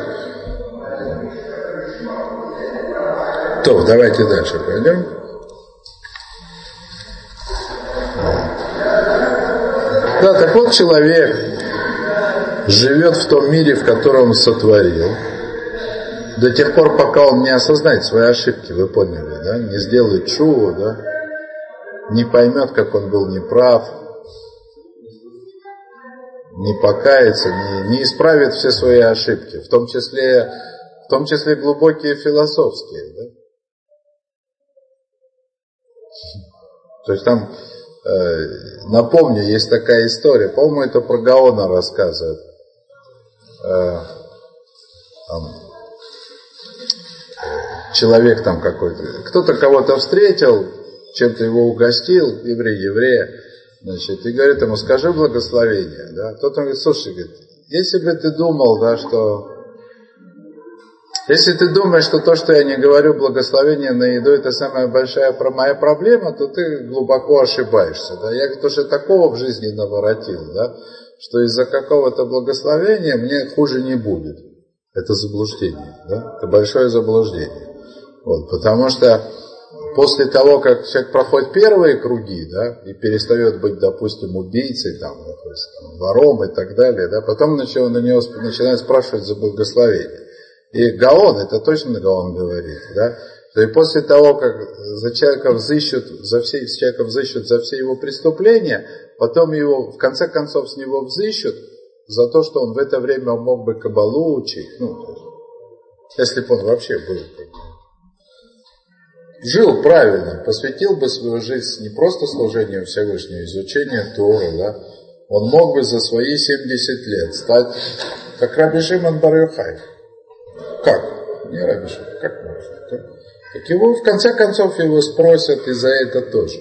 То, давайте дальше пойдем. Да, так вот человек живет в том мире, в котором он сотворил до тех пор, пока он не осознает свои ошибки, вы поняли, да, не сделает шуву, да, не поймет, как он был неправ, не покается, не, не исправит все свои ошибки, в том числе, в том числе глубокие философские, да. То есть там, э, напомню, есть такая история, по-моему, это про Гаона рассказывает. Э, там, человек там какой-то, кто-то кого-то встретил, чем-то его угостил, еврей, еврея, значит, и говорит ему, скажи благословение, да, тот он говорит, слушай, говорит, если бы ты думал, да, что, если ты думаешь, что то, что я не говорю благословение на еду, это самая большая моя проблема, то ты глубоко ошибаешься, да, я, говорит, уже такого в жизни наворотил, да, что из-за какого-то благословения мне хуже не будет. Это заблуждение, да? это большое заблуждение. Вот, потому что после того, как человек проходит первые круги, да, и перестает быть, допустим, убийцей, там, допустим, вором и так далее, да, потом на него начинают спрашивать за благословение. И Гаон, это точно Гаон говорит, да, то и после того, как за человека взыщут, за все, с человека взыщут за все его преступления, потом его, в конце концов, с него взыщут за то, что он в это время мог бы кабалу учить, ну, если бы он вообще был жил правильно, посвятил бы свою жизнь не просто служению Всевышнего, изучению Торы, да, он мог бы за свои 70 лет стать как Раби Шимон бар Как? Не Раби Шимон, как можно? Так, так его, в конце концов, его спросят и за это тоже.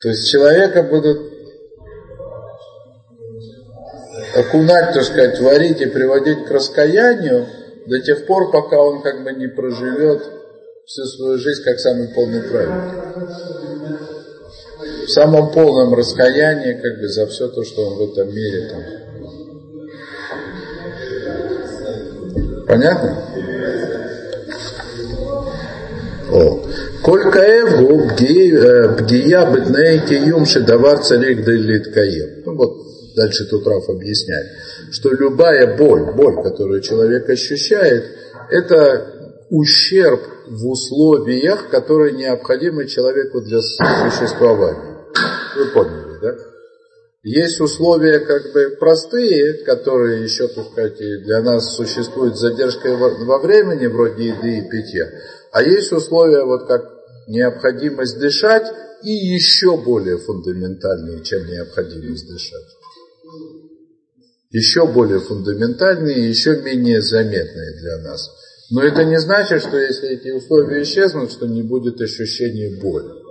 То есть человека будут окунать, так сказать, варить и приводить к раскаянию до тех пор, пока он как бы не проживет всю свою жизнь как самый полный праведник. В самом полном раскаянии как бы за все то, что он в этом мире там. Понятно? О. Коль каэвгу пгия бетней киюм шедавар царик делит каем. Ну вот дальше тут Раф объясняет, что любая боль, боль, которую человек ощущает, это ущерб в условиях, которые необходимы человеку для существования. Вы поняли, да? Есть условия как бы простые, которые еще, так сказать, для нас существуют с задержкой во времени, вроде еды и питья. А есть условия, вот как необходимость дышать, и еще более фундаментальные, чем необходимость дышать. Еще более фундаментальные еще менее заметные для нас. Но это не значит, что если эти условия исчезнут, что не будет ощущения боли.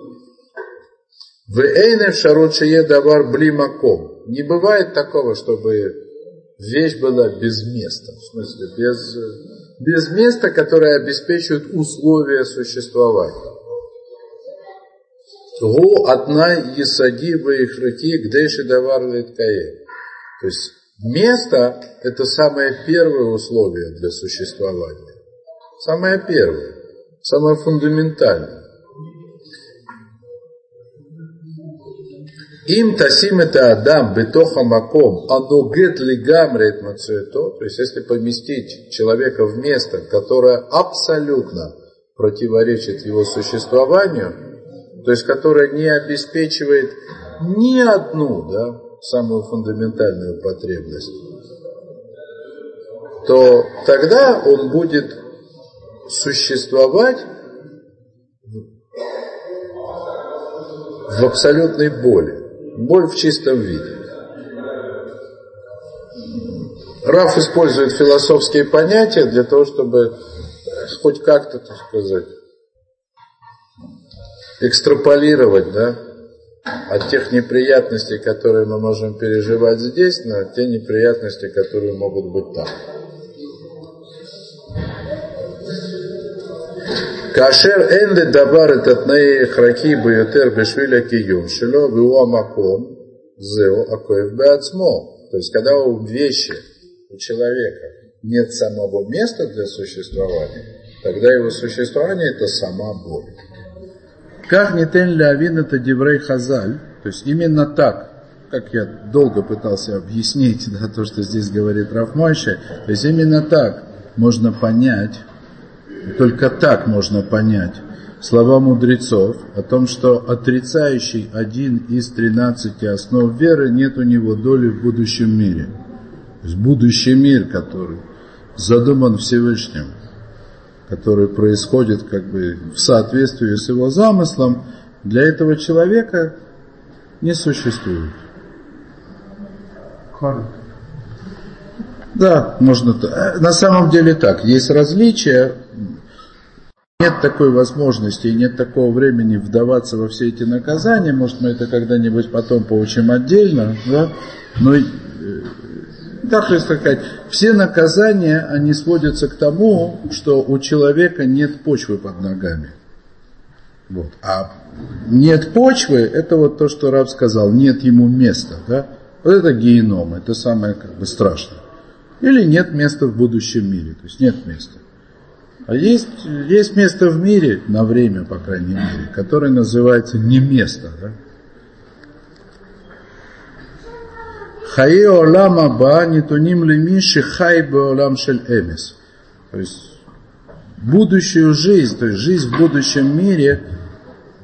В эйне шаручие давар блимаком. Не бывает такого, чтобы вещь была без места. В смысле, без, без места, которое обеспечивает условия существования. Гу одна есади ваихрати гдейши давар литкае. То есть место – это самое первое условие для существования. Самое первое, самое фундаментальное. Им тасим это Адам бетоха маком, анугет лигамрет мацуэто, то есть если поместить человека в место, которое абсолютно противоречит его существованию, то есть которое не обеспечивает ни одну, да, самую фундаментальную потребность, то тогда он будет существовать в абсолютной боли. Боль в чистом виде. Раф использует философские понятия для того, чтобы хоть как-то, так сказать, экстраполировать, да, от тех неприятностей, которые мы можем переживать здесь, на те неприятности, которые могут быть там. כאשר אין לדבר את התנאי הכרחי ביותר בשביל הקיום שלו, והוא המקום, זהו הכואב בעצמו. То есть, когда у вещи, у человека нет самого места для существования, тогда его существование это сама боль. Как не тен лявин это деврей хазаль, то есть именно так, как я долго пытался объяснить да, то, что здесь говорит Рафмойше, то есть именно так можно понять только так можно понять слова мудрецов о том, что отрицающий один из тринадцати основ веры нет у него доли в будущем мире. То есть будущий мир, который задуман Всевышним, который происходит как бы в соответствии с его замыслом, для этого человека не существует. Да, можно. Э, на самом деле так. Есть различия нет такой возможности и нет такого времени вдаваться во все эти наказания, может мы это когда-нибудь потом поучим отдельно, да? но так то сказать, все наказания, они сводятся к тому, что у человека нет почвы под ногами. Вот. А нет почвы, это вот то, что раб сказал, нет ему места. Да? Вот это геном, это самое как бы страшное. Или нет места в будущем мире, то есть нет места. А есть, есть место в мире, на время, по крайней мере, которое называется не место. Да? Хаи олам аба нитуним лемиши хай олам шель эмис. То есть будущую жизнь, то есть жизнь в будущем мире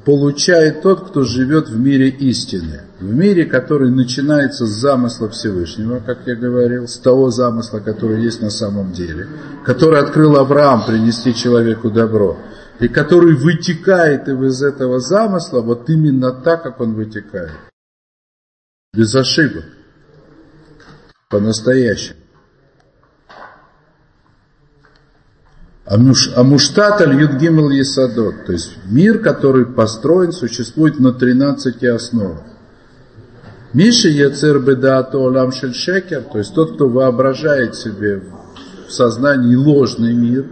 получает тот, кто живет в мире истины. В мире, который начинается с замысла Всевышнего, как я говорил, с того замысла, который есть на самом деле, который открыл Авраам принести человеку добро, и который вытекает из этого замысла вот именно так, как он вытекает. Без ошибок. По-настоящему. Амуштат аль Юдгимал Есадот, то есть мир, который построен, существует на 13 основах. Миши Яцер Бедаато Олам Шекер, то есть тот, кто воображает себе в сознании ложный мир,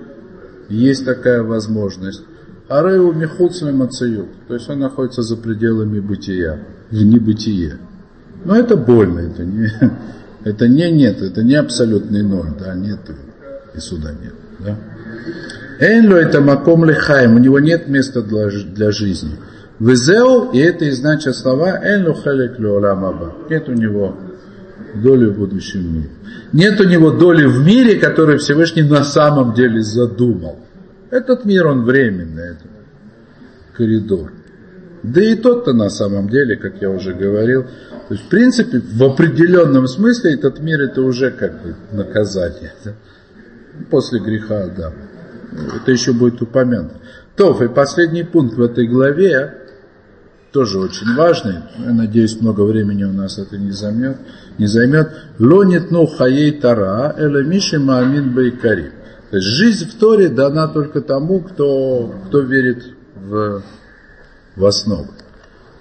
есть такая возможность. Ареу Михуцлем Мацают, то есть он находится за пределами бытия, в небытие. Но это больно, это не, это не нет, это не абсолютный ноль, да, нет, и сюда нет. Да? Энло это маком лехаем, у него нет места для, жизни. Везеу, и это и значит слова Энло халек аба. Нет у него доли в будущем мире. Нет у него доли в мире, который Всевышний на самом деле задумал. Этот мир, он временный, это коридор. Да и тот-то на самом деле, как я уже говорил, то есть, в принципе, в определенном смысле этот мир это уже как бы наказание. Да? После греха Адама. Это еще будет упомянуто. То, и последний пункт в этой главе, тоже очень важный, я надеюсь, много времени у нас это не займет, не займет. Лонит ну хаей тара, эла миши маамин байкари. То есть жизнь в Торе дана только тому, кто, кто верит в, в основу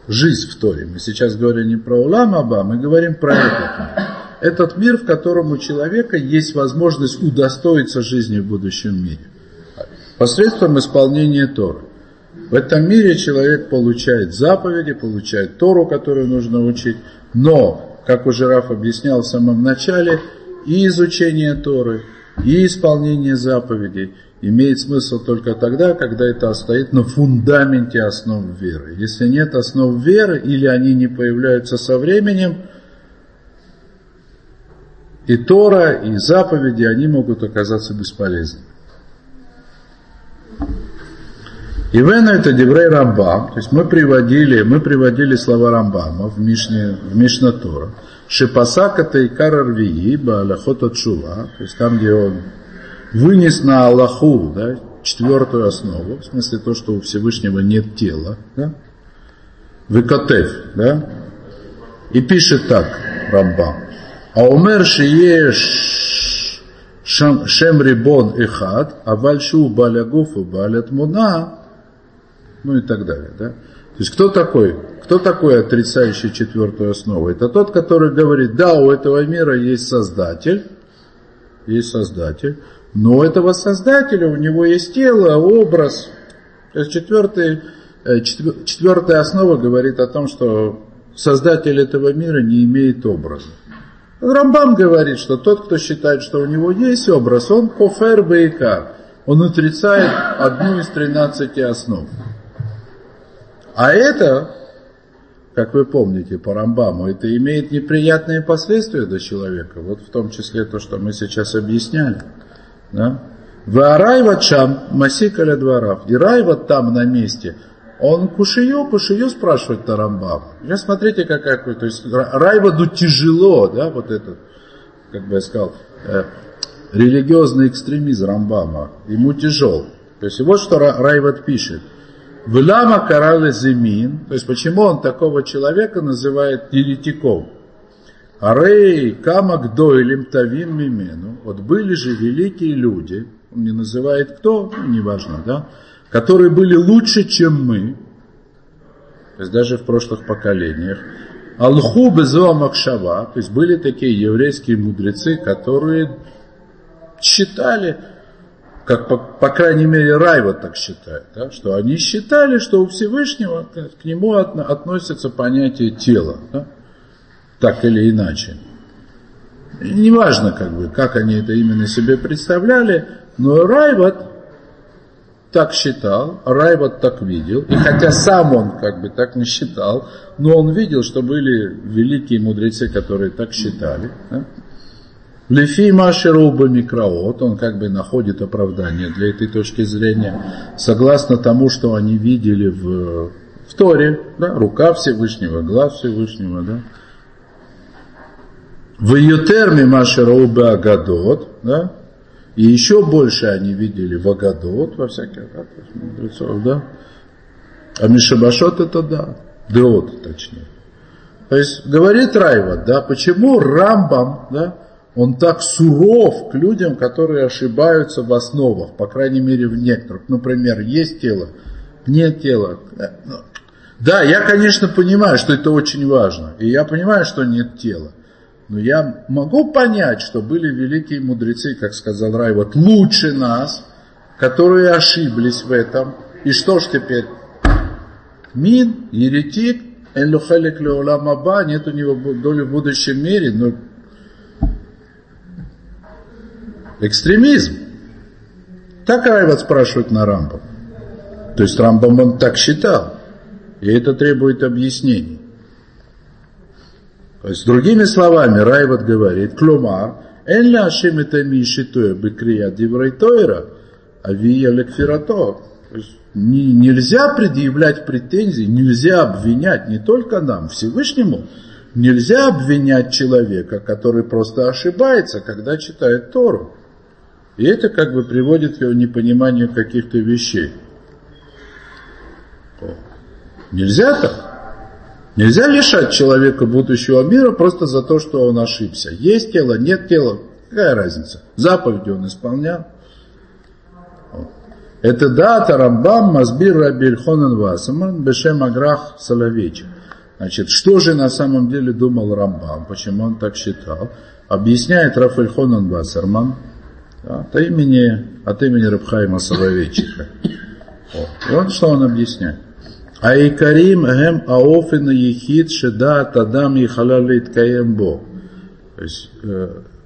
жизнь в Торе. Мы сейчас говорим не про Улам Аба, мы говорим про этот мир. Этот мир, в котором у человека есть возможность удостоиться жизни в будущем мире. Посредством исполнения Торы. В этом мире человек получает заповеди, получает Тору, которую нужно учить. Но, как уже Раф объяснял в самом начале, и изучение Торы, и исполнение заповедей – имеет смысл только тогда, когда это стоит на фундаменте основ веры. Если нет основ веры или они не появляются со временем, и Тора, и заповеди, они могут оказаться бесполезными. Ивена это Деврей Рамбам, то есть мы приводили, мы приводили слова Рамбама в Мишне, в Мишна Тора. Шипасака Тайкар Арвии, Баалахота Чува, то есть там, где он вынес на Аллаху да, четвертую основу, в смысле то, что у Всевышнего нет тела, да, Векотев, да, и пишет так Рамбам. А умер шиеш шем рибон эхад, а вальшу балягуфу балят муна, ну и так далее, да. То есть кто такой? Кто такой отрицающий четвертую основу? Это тот, который говорит, да, у этого мира есть Создатель, есть Создатель, но у этого Создателя, у него есть тело, образ. То есть четвертый, э, четвертая основа говорит о том, что Создатель этого мира не имеет образа. Рамбам говорит, что тот, кто считает, что у него есть образ, он кофер бейкар. Он отрицает одну из тринадцати основ. А это, как вы помните по Рамбаму, это имеет неприятные последствия для человека. Вот в том числе то, что мы сейчас объясняли. Да? Варайва чам масикаля дворав. И Райва там на месте. Он кушаю, кушаю спрашивает Тарамбам. Сейчас смотрите, какая, то есть Райваду тяжело, да, вот этот, как бы я сказал, э, религиозный экстремизм Рамбама. Ему тяжел. То есть вот что Райват пишет. Влама карале земин, то есть почему он такого человека называет еретиком? Арей камак дойлем тавим мимену. Вот были же великие люди, он не называет кто, ну, неважно, да, которые были лучше, чем мы, то есть даже в прошлых поколениях. Алху безоа макшава, то есть были такие еврейские мудрецы, которые считали, как по, по крайней мере Райва так считает, да, что они считали, что у Всевышнего к нему относится понятие тела. Да, так или иначе. Неважно, как бы, как они это именно себе представляли, но Райват так считал, Райват так видел, и хотя сам он как бы так не считал, но он видел, что были великие мудрецы, которые так считали. Да? Лефи Машеруба Микроот, он как бы находит оправдание для этой точки зрения, согласно тому, что они видели в, в Торе, да, рука Всевышнего, глаз Всевышнего, да, в Ютерме Машероубе Агадот, да, и еще больше они видели в Агадот, во всяких мудрецов, да. А Мишабашот это да, Деот точнее. То есть говорит Райва, да, почему Рамбам, да, он так суров к людям, которые ошибаются в основах, по крайней мере в некоторых. Например, есть тело, нет тела. Ну, да, я, конечно, понимаю, что это очень важно. И я понимаю, что нет тела. Но я могу понять, что были великие мудрецы, как сказал Рай, вот лучше нас, которые ошиблись в этом. И что ж теперь? Мин, еретик, элюхалик леоламаба, нет у него доли в будущем мире, но экстремизм. Так Райват спрашивает на Рамбам. То есть Рамбам он так считал. И это требует объяснений. То есть, другими словами, Райват говорит, Клумар, Эн ля ашим это мишитоя бекрия диврайтойра, авия лекфирато. Нельзя предъявлять претензии, нельзя обвинять не только нам, Всевышнему, нельзя обвинять человека, который просто ошибается, когда читает Тору. И это как бы приводит к его непониманию каких-то вещей. Нельзя так. Нельзя лишать человека будущего мира просто за то, что он ошибся. Есть тело, нет тела, какая разница? Заповеди он исполнял. Это дата Рамбам Мазбир Рабиль Хонан Васаман Бешем Аграх Соловейчик. Значит, что же на самом деле думал Рамбам, почему он так считал? Объясняет Рафаэль Хонан Вассерман да, от, имени, от имени Рабхайма Соловейчика. Вот. И вот что он объясняет. Айкарим гем аофен ехид шеда тадам ехалалит каембо. То есть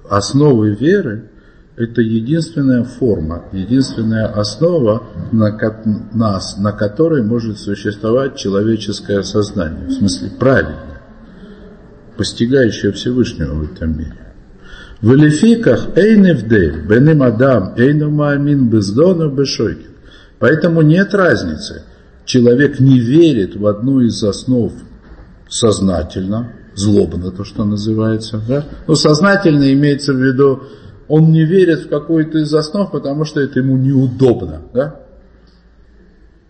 основы веры это единственная форма, единственная основа, на, на, на которой может существовать человеческое сознание. В смысле, правильное, постигающее Всевышнего в этом мире. В элификах эйневдель, бенем адам, эйну маамин бездону бешойкин. Поэтому нет разницы – человек не верит в одну из основ сознательно, злобно то, что называется, да? но сознательно имеется в виду, он не верит в какую-то из основ, потому что это ему неудобно, да?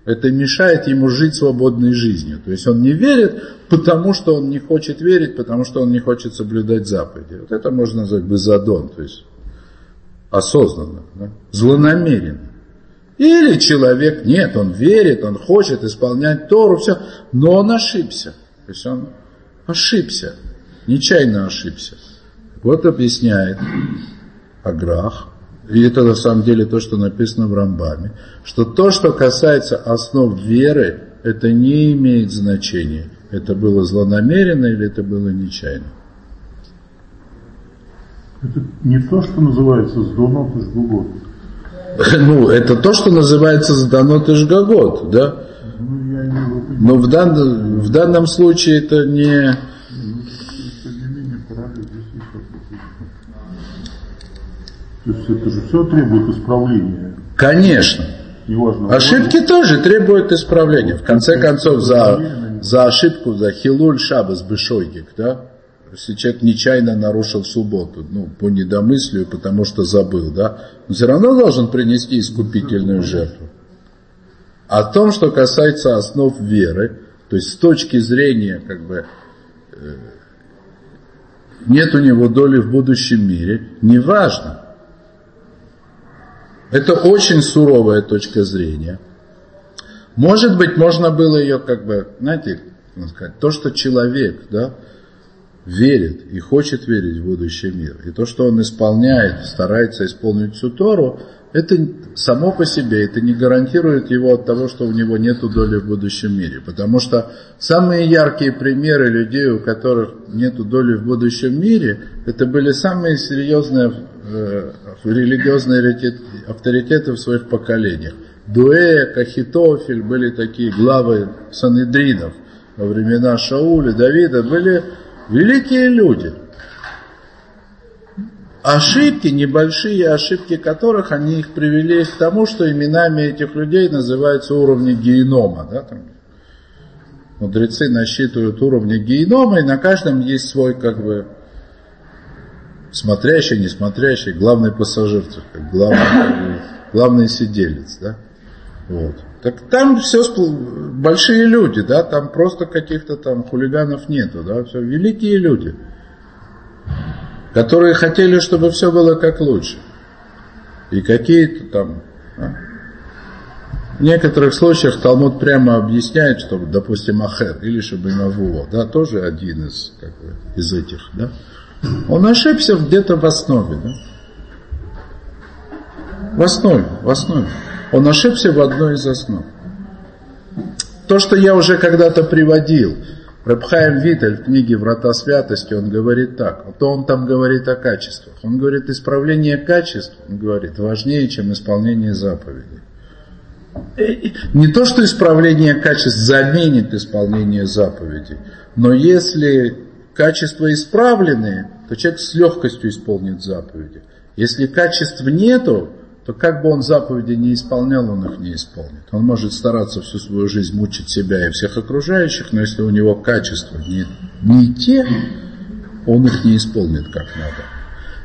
Это мешает ему жить свободной жизнью. То есть он не верит, потому что он не хочет верить, потому что он не хочет соблюдать заповеди. Вот это можно назвать безадон, то есть осознанно, да? злонамеренно. Или человек, нет, он верит, он хочет исполнять Тору, все, но он ошибся. То есть он ошибся, нечаянно ошибся. Вот объясняет Аграх, и это на самом деле то, что написано в Рамбаме, что то, что касается основ веры, это не имеет значения. Это было злонамеренно или это было нечаянно. Это не то, что называется сдонот из глубокого. Ну, это то, что называется заданот Ишгагот, да? Но в, дан, в данном случае это не... То есть это же все требует исправления. Конечно. Неважно, Ошибки тоже требуют исправления. В конце концов, за, за ошибку, за хилуль шабас бешойгик, да? Если человек нечаянно нарушил субботу, ну, по недомыслию, потому что забыл, да, но все равно должен принести искупительную жертву. О том, что касается основ веры, то есть с точки зрения, как бы, э, нет у него доли в будущем мире, неважно. Это очень суровая точка зрения. Может быть, можно было ее, как бы, знаете, сказать, то, что человек, да, верит и хочет верить в будущий мир, и то, что он исполняет, старается исполнить всю Тору, это само по себе, это не гарантирует его от того, что у него нет доли в будущем мире. Потому что самые яркие примеры людей, у которых нет доли в будущем мире, это были самые серьезные э, религиозные авторитеты в своих поколениях. Дуэ, Кахитофель были такие главы Санедринов во времена Шауля, Давида, были Великие люди. Ошибки, небольшие ошибки которых, они их привели к тому, что именами этих людей называются уровни генома. Да, там. Мудрецы насчитывают уровни генома, и на каждом есть свой, как бы, смотрящий, несмотрящий, главный пассажир, главный, главный сиделец. Да? Вот. Так там все большие люди, да, там просто каких-то там хулиганов нету, да, все великие люди, которые хотели, чтобы все было как лучше. И какие-то там, да? в некоторых случаях Талмуд прямо объясняет, что, допустим, Ахер или Шабимавуо, да, тоже один из, как бы, из этих, да, он ошибся где-то в основе, да, в основе, в основе. Он ошибся в одной из основ. То, что я уже когда-то приводил, Рабхаем Виталь в книге «Врата святости» он говорит так, а то он там говорит о качествах. Он говорит, исправление качеств, он говорит, важнее, чем исполнение заповедей. Не то, что исправление качеств заменит исполнение заповедей, но если качества исправлены, то человек с легкостью исполнит заповеди. Если качеств нету, то как бы он заповеди не исполнял, он их не исполнит. Он может стараться всю свою жизнь мучить себя и всех окружающих, но если у него качества не, не те, он их не исполнит как надо.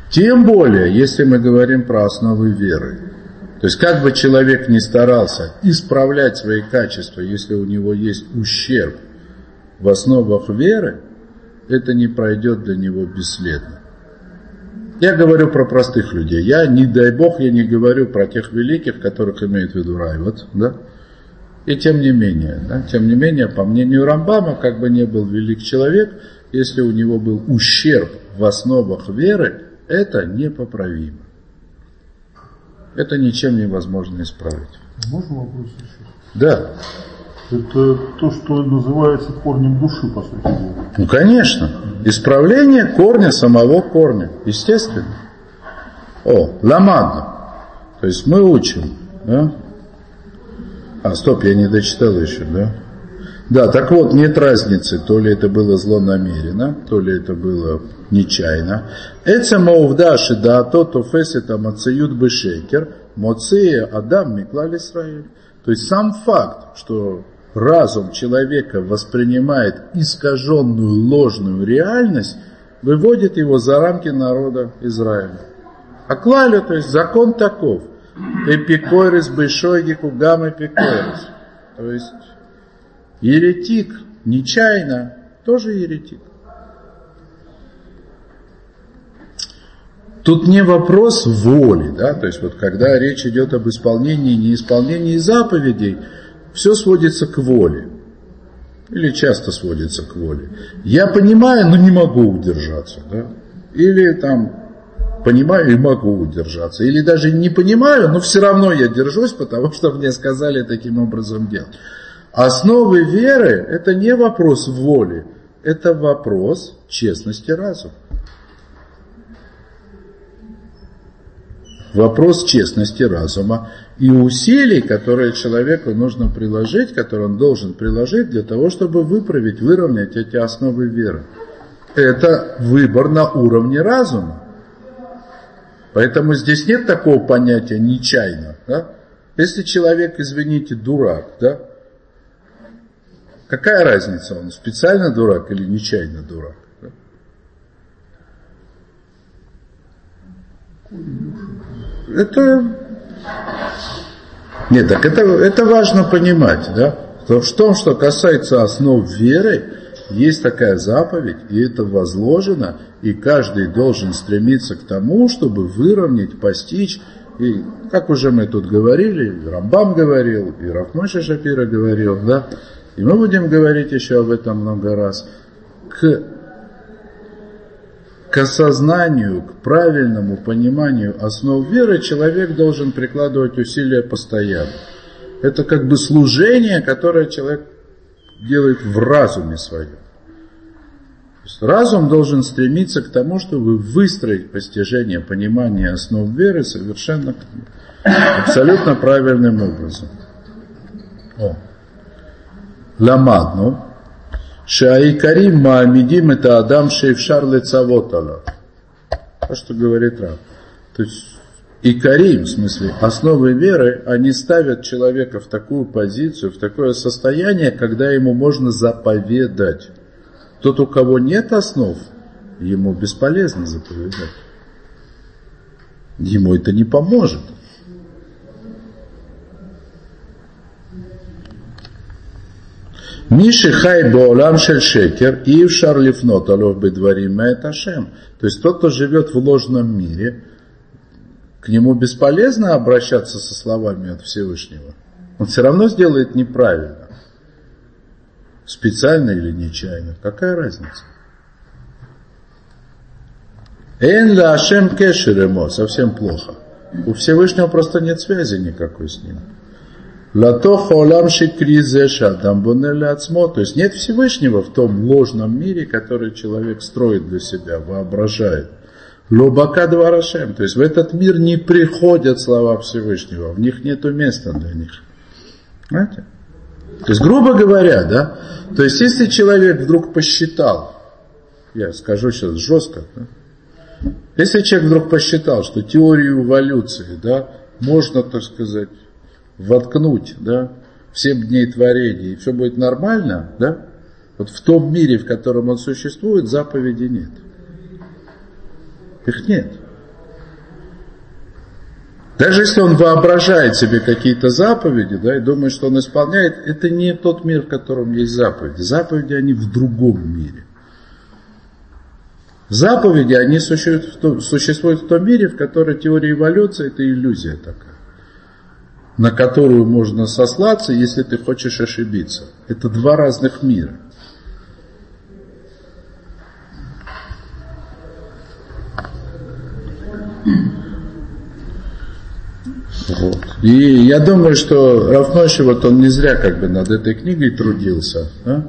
Тем более, если мы говорим про основы веры. То есть, как бы человек ни старался исправлять свои качества, если у него есть ущерб в основах веры, это не пройдет для него бесследно. Я говорю про простых людей. Я, не дай бог, я не говорю про тех великих, которых имеет в виду Райват. Да? И тем не менее, да, тем не менее, по мнению Рамбама, как бы не был велик человек, если у него был ущерб в основах веры, это непоправимо. Это ничем невозможно исправить. Можно вопрос еще? Да. Это то, что называется корнем души, по сути дела. Ну, конечно. Исправление корня самого корня. Естественно. О, ламадно. То есть мы учим. Да? А, стоп, я не дочитал еще, да? Да, так вот, нет разницы, то ли это было злонамеренно, то ли это было нечаянно. Это маувдаши да то то фесита мацеют бешекер, моцея адам миклаль Исраиль. То есть сам факт, что разум человека воспринимает искаженную ложную реальность, выводит его за рамки народа Израиля. А клалю, то есть закон таков. Эпикорис бешойгику гам эпикорис. То есть еретик нечаянно тоже еретик. Тут не вопрос воли, да, то есть вот когда речь идет об исполнении и неисполнении заповедей, все сводится к воле. Или часто сводится к воле. Я понимаю, но не могу удержаться. Да? Или там понимаю и могу удержаться. Или даже не понимаю, но все равно я держусь, потому что мне сказали таким образом делать. Основы веры – это не вопрос воли, это вопрос честности разума. Вопрос честности разума и усилий, которые человеку нужно приложить, которые он должен приложить для того, чтобы выправить, выровнять эти основы веры. Это выбор на уровне разума. Поэтому здесь нет такого понятия нечаянно. Да? Если человек, извините, дурак, да? какая разница, он специально дурак или нечаянно дурак? Да? Это... Нет, так это, это важно понимать, да? В том, что касается основ веры, есть такая заповедь, и это возложено, и каждый должен стремиться к тому, чтобы выровнять, постичь. И, как уже мы тут говорили, Рамбам говорил, и Рафмойша Шапира говорил, да, и мы будем говорить еще об этом много раз, к к осознанию, к правильному пониманию основ веры человек должен прикладывать усилия постоянно. Это как бы служение, которое человек делает в разуме своем. разум должен стремиться к тому, чтобы выстроить постижение, понимание основ веры совершенно абсолютно правильным образом. О. Ламадну, Шаикарим Маамидим это Адам Шейфшар Лецавотала. То, что говорит Раб. То есть Икарим, в смысле, основы веры, они ставят человека в такую позицию, в такое состояние, когда ему можно заповедать. Тот, у кого нет основ, ему бесполезно заповедать. Ему это не поможет. Миши хай боолам шель шекер, и в шарлифнот алов бедварим ашем. То есть тот, кто живет в ложном мире, к нему бесполезно обращаться со словами от Всевышнего. Он все равно сделает неправильно. Специально или нечаянно. Какая разница? Эн ла ашем кешеремо. Совсем плохо. У Всевышнего просто нет связи никакой с ним. Лато холам шикризе шадам ацмо. То есть нет Всевышнего в том ложном мире, который человек строит для себя, воображает. Лобака дварашем. То есть в этот мир не приходят слова Всевышнего, в них нет места для них. Понимаете? То есть, грубо говоря, да, то есть если человек вдруг посчитал, я скажу сейчас жестко, да, если человек вдруг посчитал, что теорию эволюции, да, можно, так сказать, воткнуть, да, в 7 дней творения, и все будет нормально, да, вот в том мире, в котором он существует, заповеди нет. Их нет. Даже если он воображает себе какие-то заповеди, да, и думает, что он исполняет, это не тот мир, в котором есть заповеди. Заповеди, они в другом мире. Заповеди, они существуют в, том, существуют в том мире, в котором теория эволюции – это иллюзия такая, на которую можно сослаться, если ты хочешь ошибиться. Это два разных мира. Вот. И я думаю, что Рафноши, вот он не зря как бы над этой книгой трудился. Да?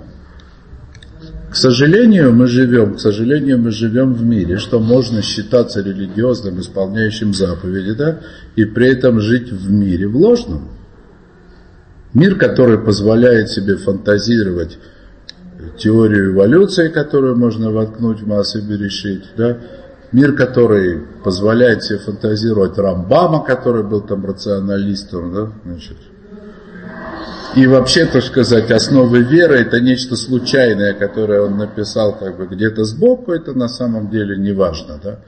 К сожалению, мы живем, к сожалению, мы живем в мире, что можно считаться религиозным, исполняющим заповеди, да, и при этом жить в мире, в ложном. Мир, который позволяет себе фантазировать теорию эволюции, которую можно воткнуть в массы Берешит, да, Мир, который позволяет себе фантазировать Рамбама, который был там рационалистом, да, значит. И вообще, так сказать, основы веры это нечто случайное, которое он написал как бы где-то сбоку, это на самом деле не важно, да.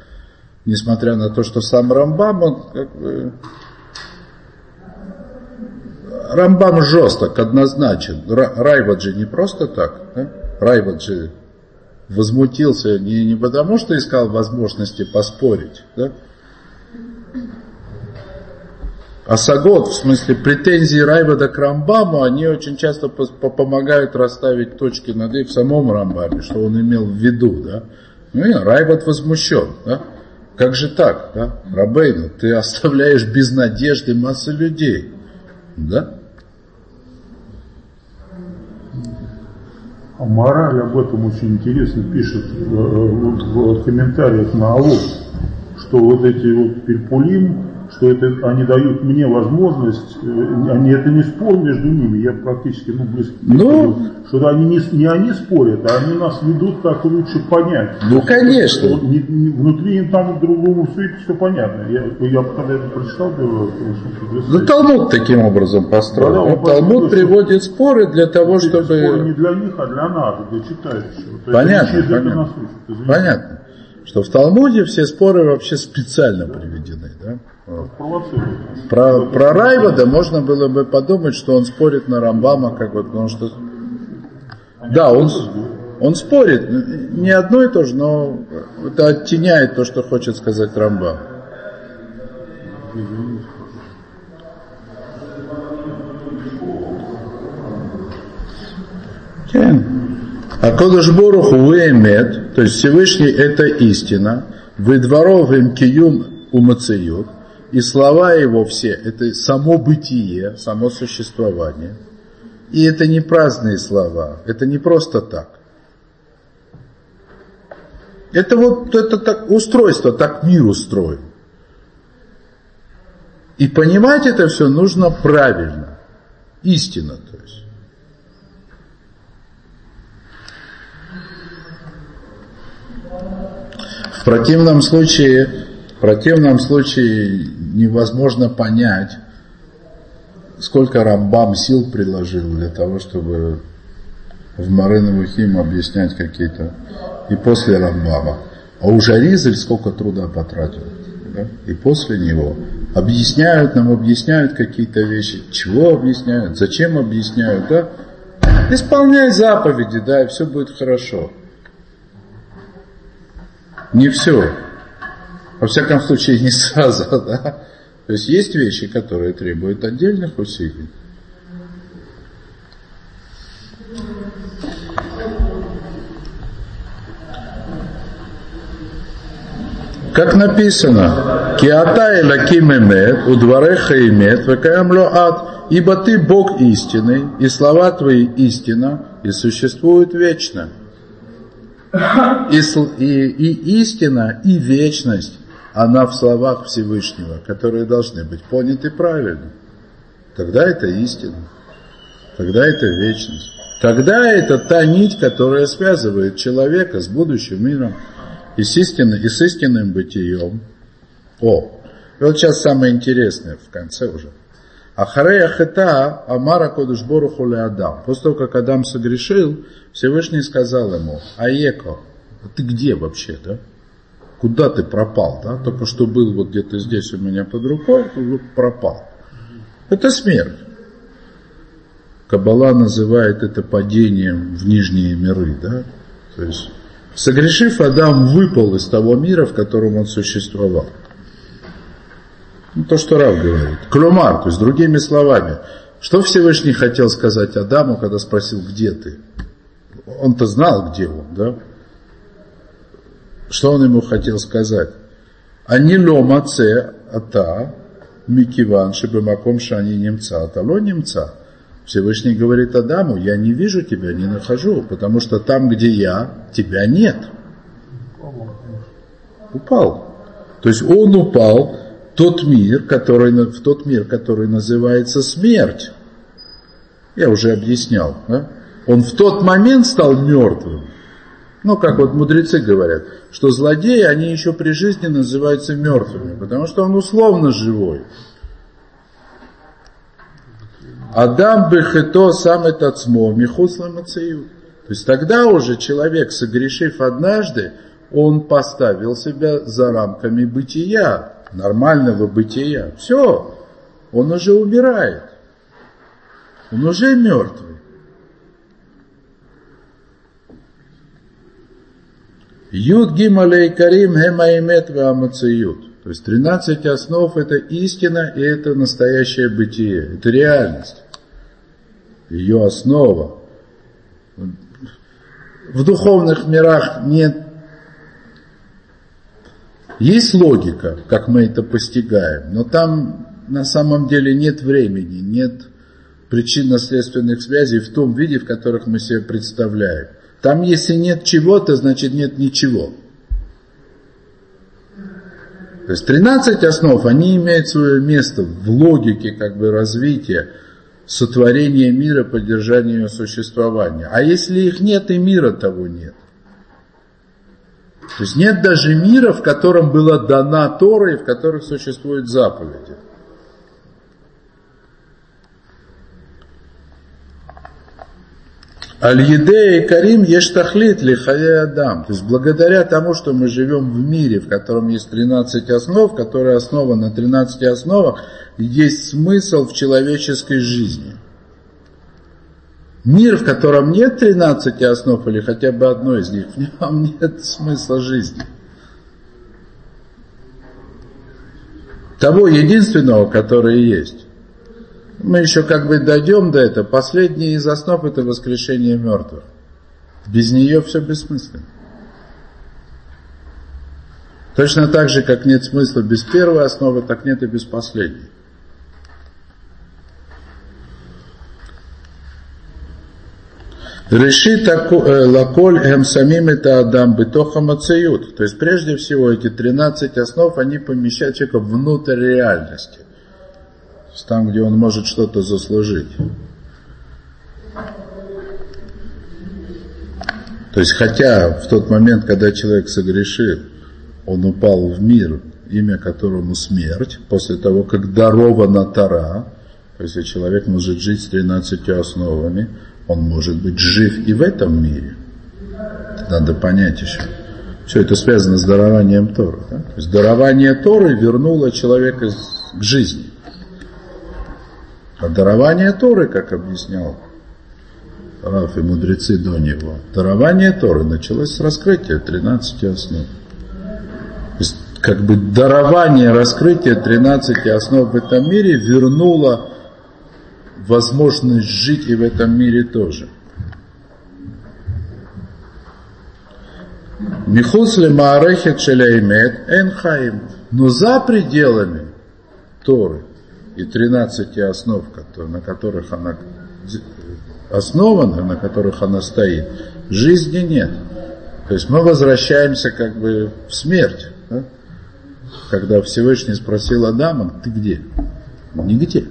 Несмотря на то, что сам Рамбам, он как бы... Рамбам жесток, однозначен. Райваджи не просто так, да? Райваджи возмутился не, не потому, что искал возможности поспорить, да? А Сагот, в смысле претензии Райвада к Рамбаму, они очень часто помогают расставить точки над «и» в самом Рамбаме, что он имел в виду. Да? Ну и Райвад возмущен. Да? Как же так, да? Рабейну, ты оставляешь без надежды массу людей. Да? А мораль об этом очень интересно пишет в, в, в комментариях на Алло, что вот эти вот перпулим, что это они дают мне возможность, э, они это не спор между ними, я практически ну, близко, ну, что они не, не они спорят, а они нас ведут, как лучше понять. Ну, конечно. Что, не, не, внутри им там другому все это все понятно. Я, я когда это прочитал, было, Ну, Талмуд таким образом построен. Да, да, Талмуд приводит споры для того, чтобы... Споры не для них, а для нас, для читающего. Понятно, понятно. Понятно. Что в Талмуде все споры вообще специально приведены, да? Про, про Райвада можно было бы подумать, что он спорит на Рамбама, как вот, потому что... Да, он, он спорит, не одно и то же, но это оттеняет то, что хочет сказать Рамбам. А Кодашборох Уэмет, то есть Всевышний это истина, выдворов им киюм умацеют, и слова его все, это само бытие, само существование. И это не праздные слова, это не просто так. Это вот это так устройство, так мир устроен. И понимать это все нужно правильно, истинно, то есть. В противном случае противном случае невозможно понять, сколько Рамбам сил приложил для того, чтобы в Маренову хим объяснять какие-то, и после Рамбама. А уже Ризель сколько труда потратил. Да? И после него объясняют нам, объясняют какие-то вещи. Чего объясняют, зачем объясняют, да? Исполняй заповеди, да, и все будет хорошо. Не все. Во всяком случае, не сразу, да. То есть есть вещи, которые требуют отдельных усилий. Как написано, Киата элаким эмет, удвареха эмет, векаям ад. Ибо ты Бог истины, и слова твои истина, и существуют вечно. И, и, и истина, и вечность, она в словах Всевышнего, которые должны быть поняты правильно. Тогда это истина. Тогда это вечность. Тогда это та нить, которая связывает человека с будущим миром и с, истинным, и с истинным бытием. О, и вот сейчас самое интересное в конце уже. Ахарея хета Амара Кодушбору Хули Адам. После того, как Адам согрешил, Всевышний сказал ему, Аеко, а ты где вообще, да? Куда ты пропал, да? Только что был вот где-то здесь у меня под рукой, пропал. Это смерть. Кабала называет это падением в нижние миры, да? То есть, согрешив, Адам выпал из того мира, в котором он существовал. Ну, то, что Рав говорит. Клюмар, то есть другими словами, что Всевышний хотел сказать Адаму, когда спросил, где ты? Он-то знал, где он, да? Что он ему хотел сказать? Они ломаце ата микиван шибамаком шани немца, атало немца. Всевышний говорит Адаму, я не вижу тебя, не нахожу, потому что там, где я, тебя нет. Упал. То есть он упал тот мир, который, в тот мир, который называется смерть. Я уже объяснял. Да? Он в тот момент стал мертвым. Ну, как вот мудрецы говорят, что злодеи, они еще при жизни называются мертвыми, потому что он условно живой. Адам бехето сам этот цмо, михусла мацеют. То есть тогда уже человек, согрешив однажды, он поставил себя за рамками бытия, нормального бытия. Все, он уже умирает. Он уже мертвый. Юд гималей карим хемаимет вамацеют. То есть 13 основ это истина и это настоящее бытие, это реальность. Ее основа. В духовных мирах нет есть логика, как мы это постигаем, но там на самом деле нет времени, нет причинно-следственных связей в том виде, в которых мы себе представляем. Там, если нет чего-то, значит нет ничего. То есть 13 основ, они имеют свое место в логике как бы развития, сотворения мира, поддержания его существования. А если их нет, и мира того нет. То есть нет даже мира, в котором была дана Тора и в которых существуют заповеди. Аль-Еде и Карим ештахлит лихая Адам. То есть благодаря тому, что мы живем в мире, в котором есть 13 основ, которые основаны на 13 основах, есть смысл в человеческой жизни. Мир, в котором нет 13 основ или хотя бы одной из них, в нем нет смысла жизни. Того единственного, который есть. Мы еще как бы дойдем до этого. Последний из основ это воскрешение мертвых. Без нее все бессмысленно. Точно так же, как нет смысла без первой основы, так нет и без последней. Решит э, лаколь эм самим это адам бетоха мацеют. То есть прежде всего эти 13 основ, они помещают человека внутрь реальности. Там, где он может что-то заслужить. То есть хотя в тот момент, когда человек согрешил, он упал в мир, имя которому смерть, после того, как дарована Тара, то есть человек может жить с 13 основами, он может быть жив и в этом мире. Надо понять еще. Все это связано с дарованием Торы. Да? То есть дарование Торы вернуло человека к жизни. А дарование Торы, как объяснял Раф и мудрецы до него, дарование Торы началось с раскрытия 13 основ. То есть, как бы дарование раскрытия 13 основ в этом мире вернуло возможность жить и в этом мире тоже. Михус ле маарехет шеляймет эн хаим. Но за пределами Торы и 13 основ, на которых она основана, на которых она стоит, жизни нет. То есть мы возвращаемся как бы в смерть. Да? Когда Всевышний спросил Адама, ты где? Нигде.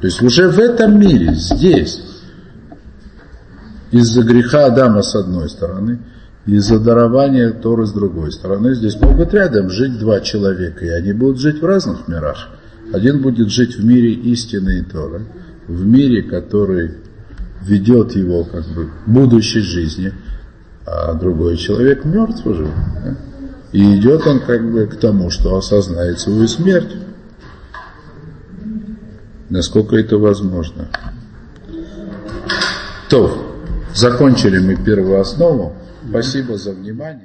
То есть уже в этом мире, здесь, из-за греха Адама с одной стороны, из-за дарования Торы с другой стороны, здесь могут рядом жить два человека, и они будут жить в разных мирах. Один будет жить в мире истины и Торы, в мире, который ведет его как бы будущей жизни, а другой человек мертв уже. Да? И идет он как бы к тому, что осознает свою смерть. Насколько это возможно. То, закончили мы первую основу. Спасибо за внимание.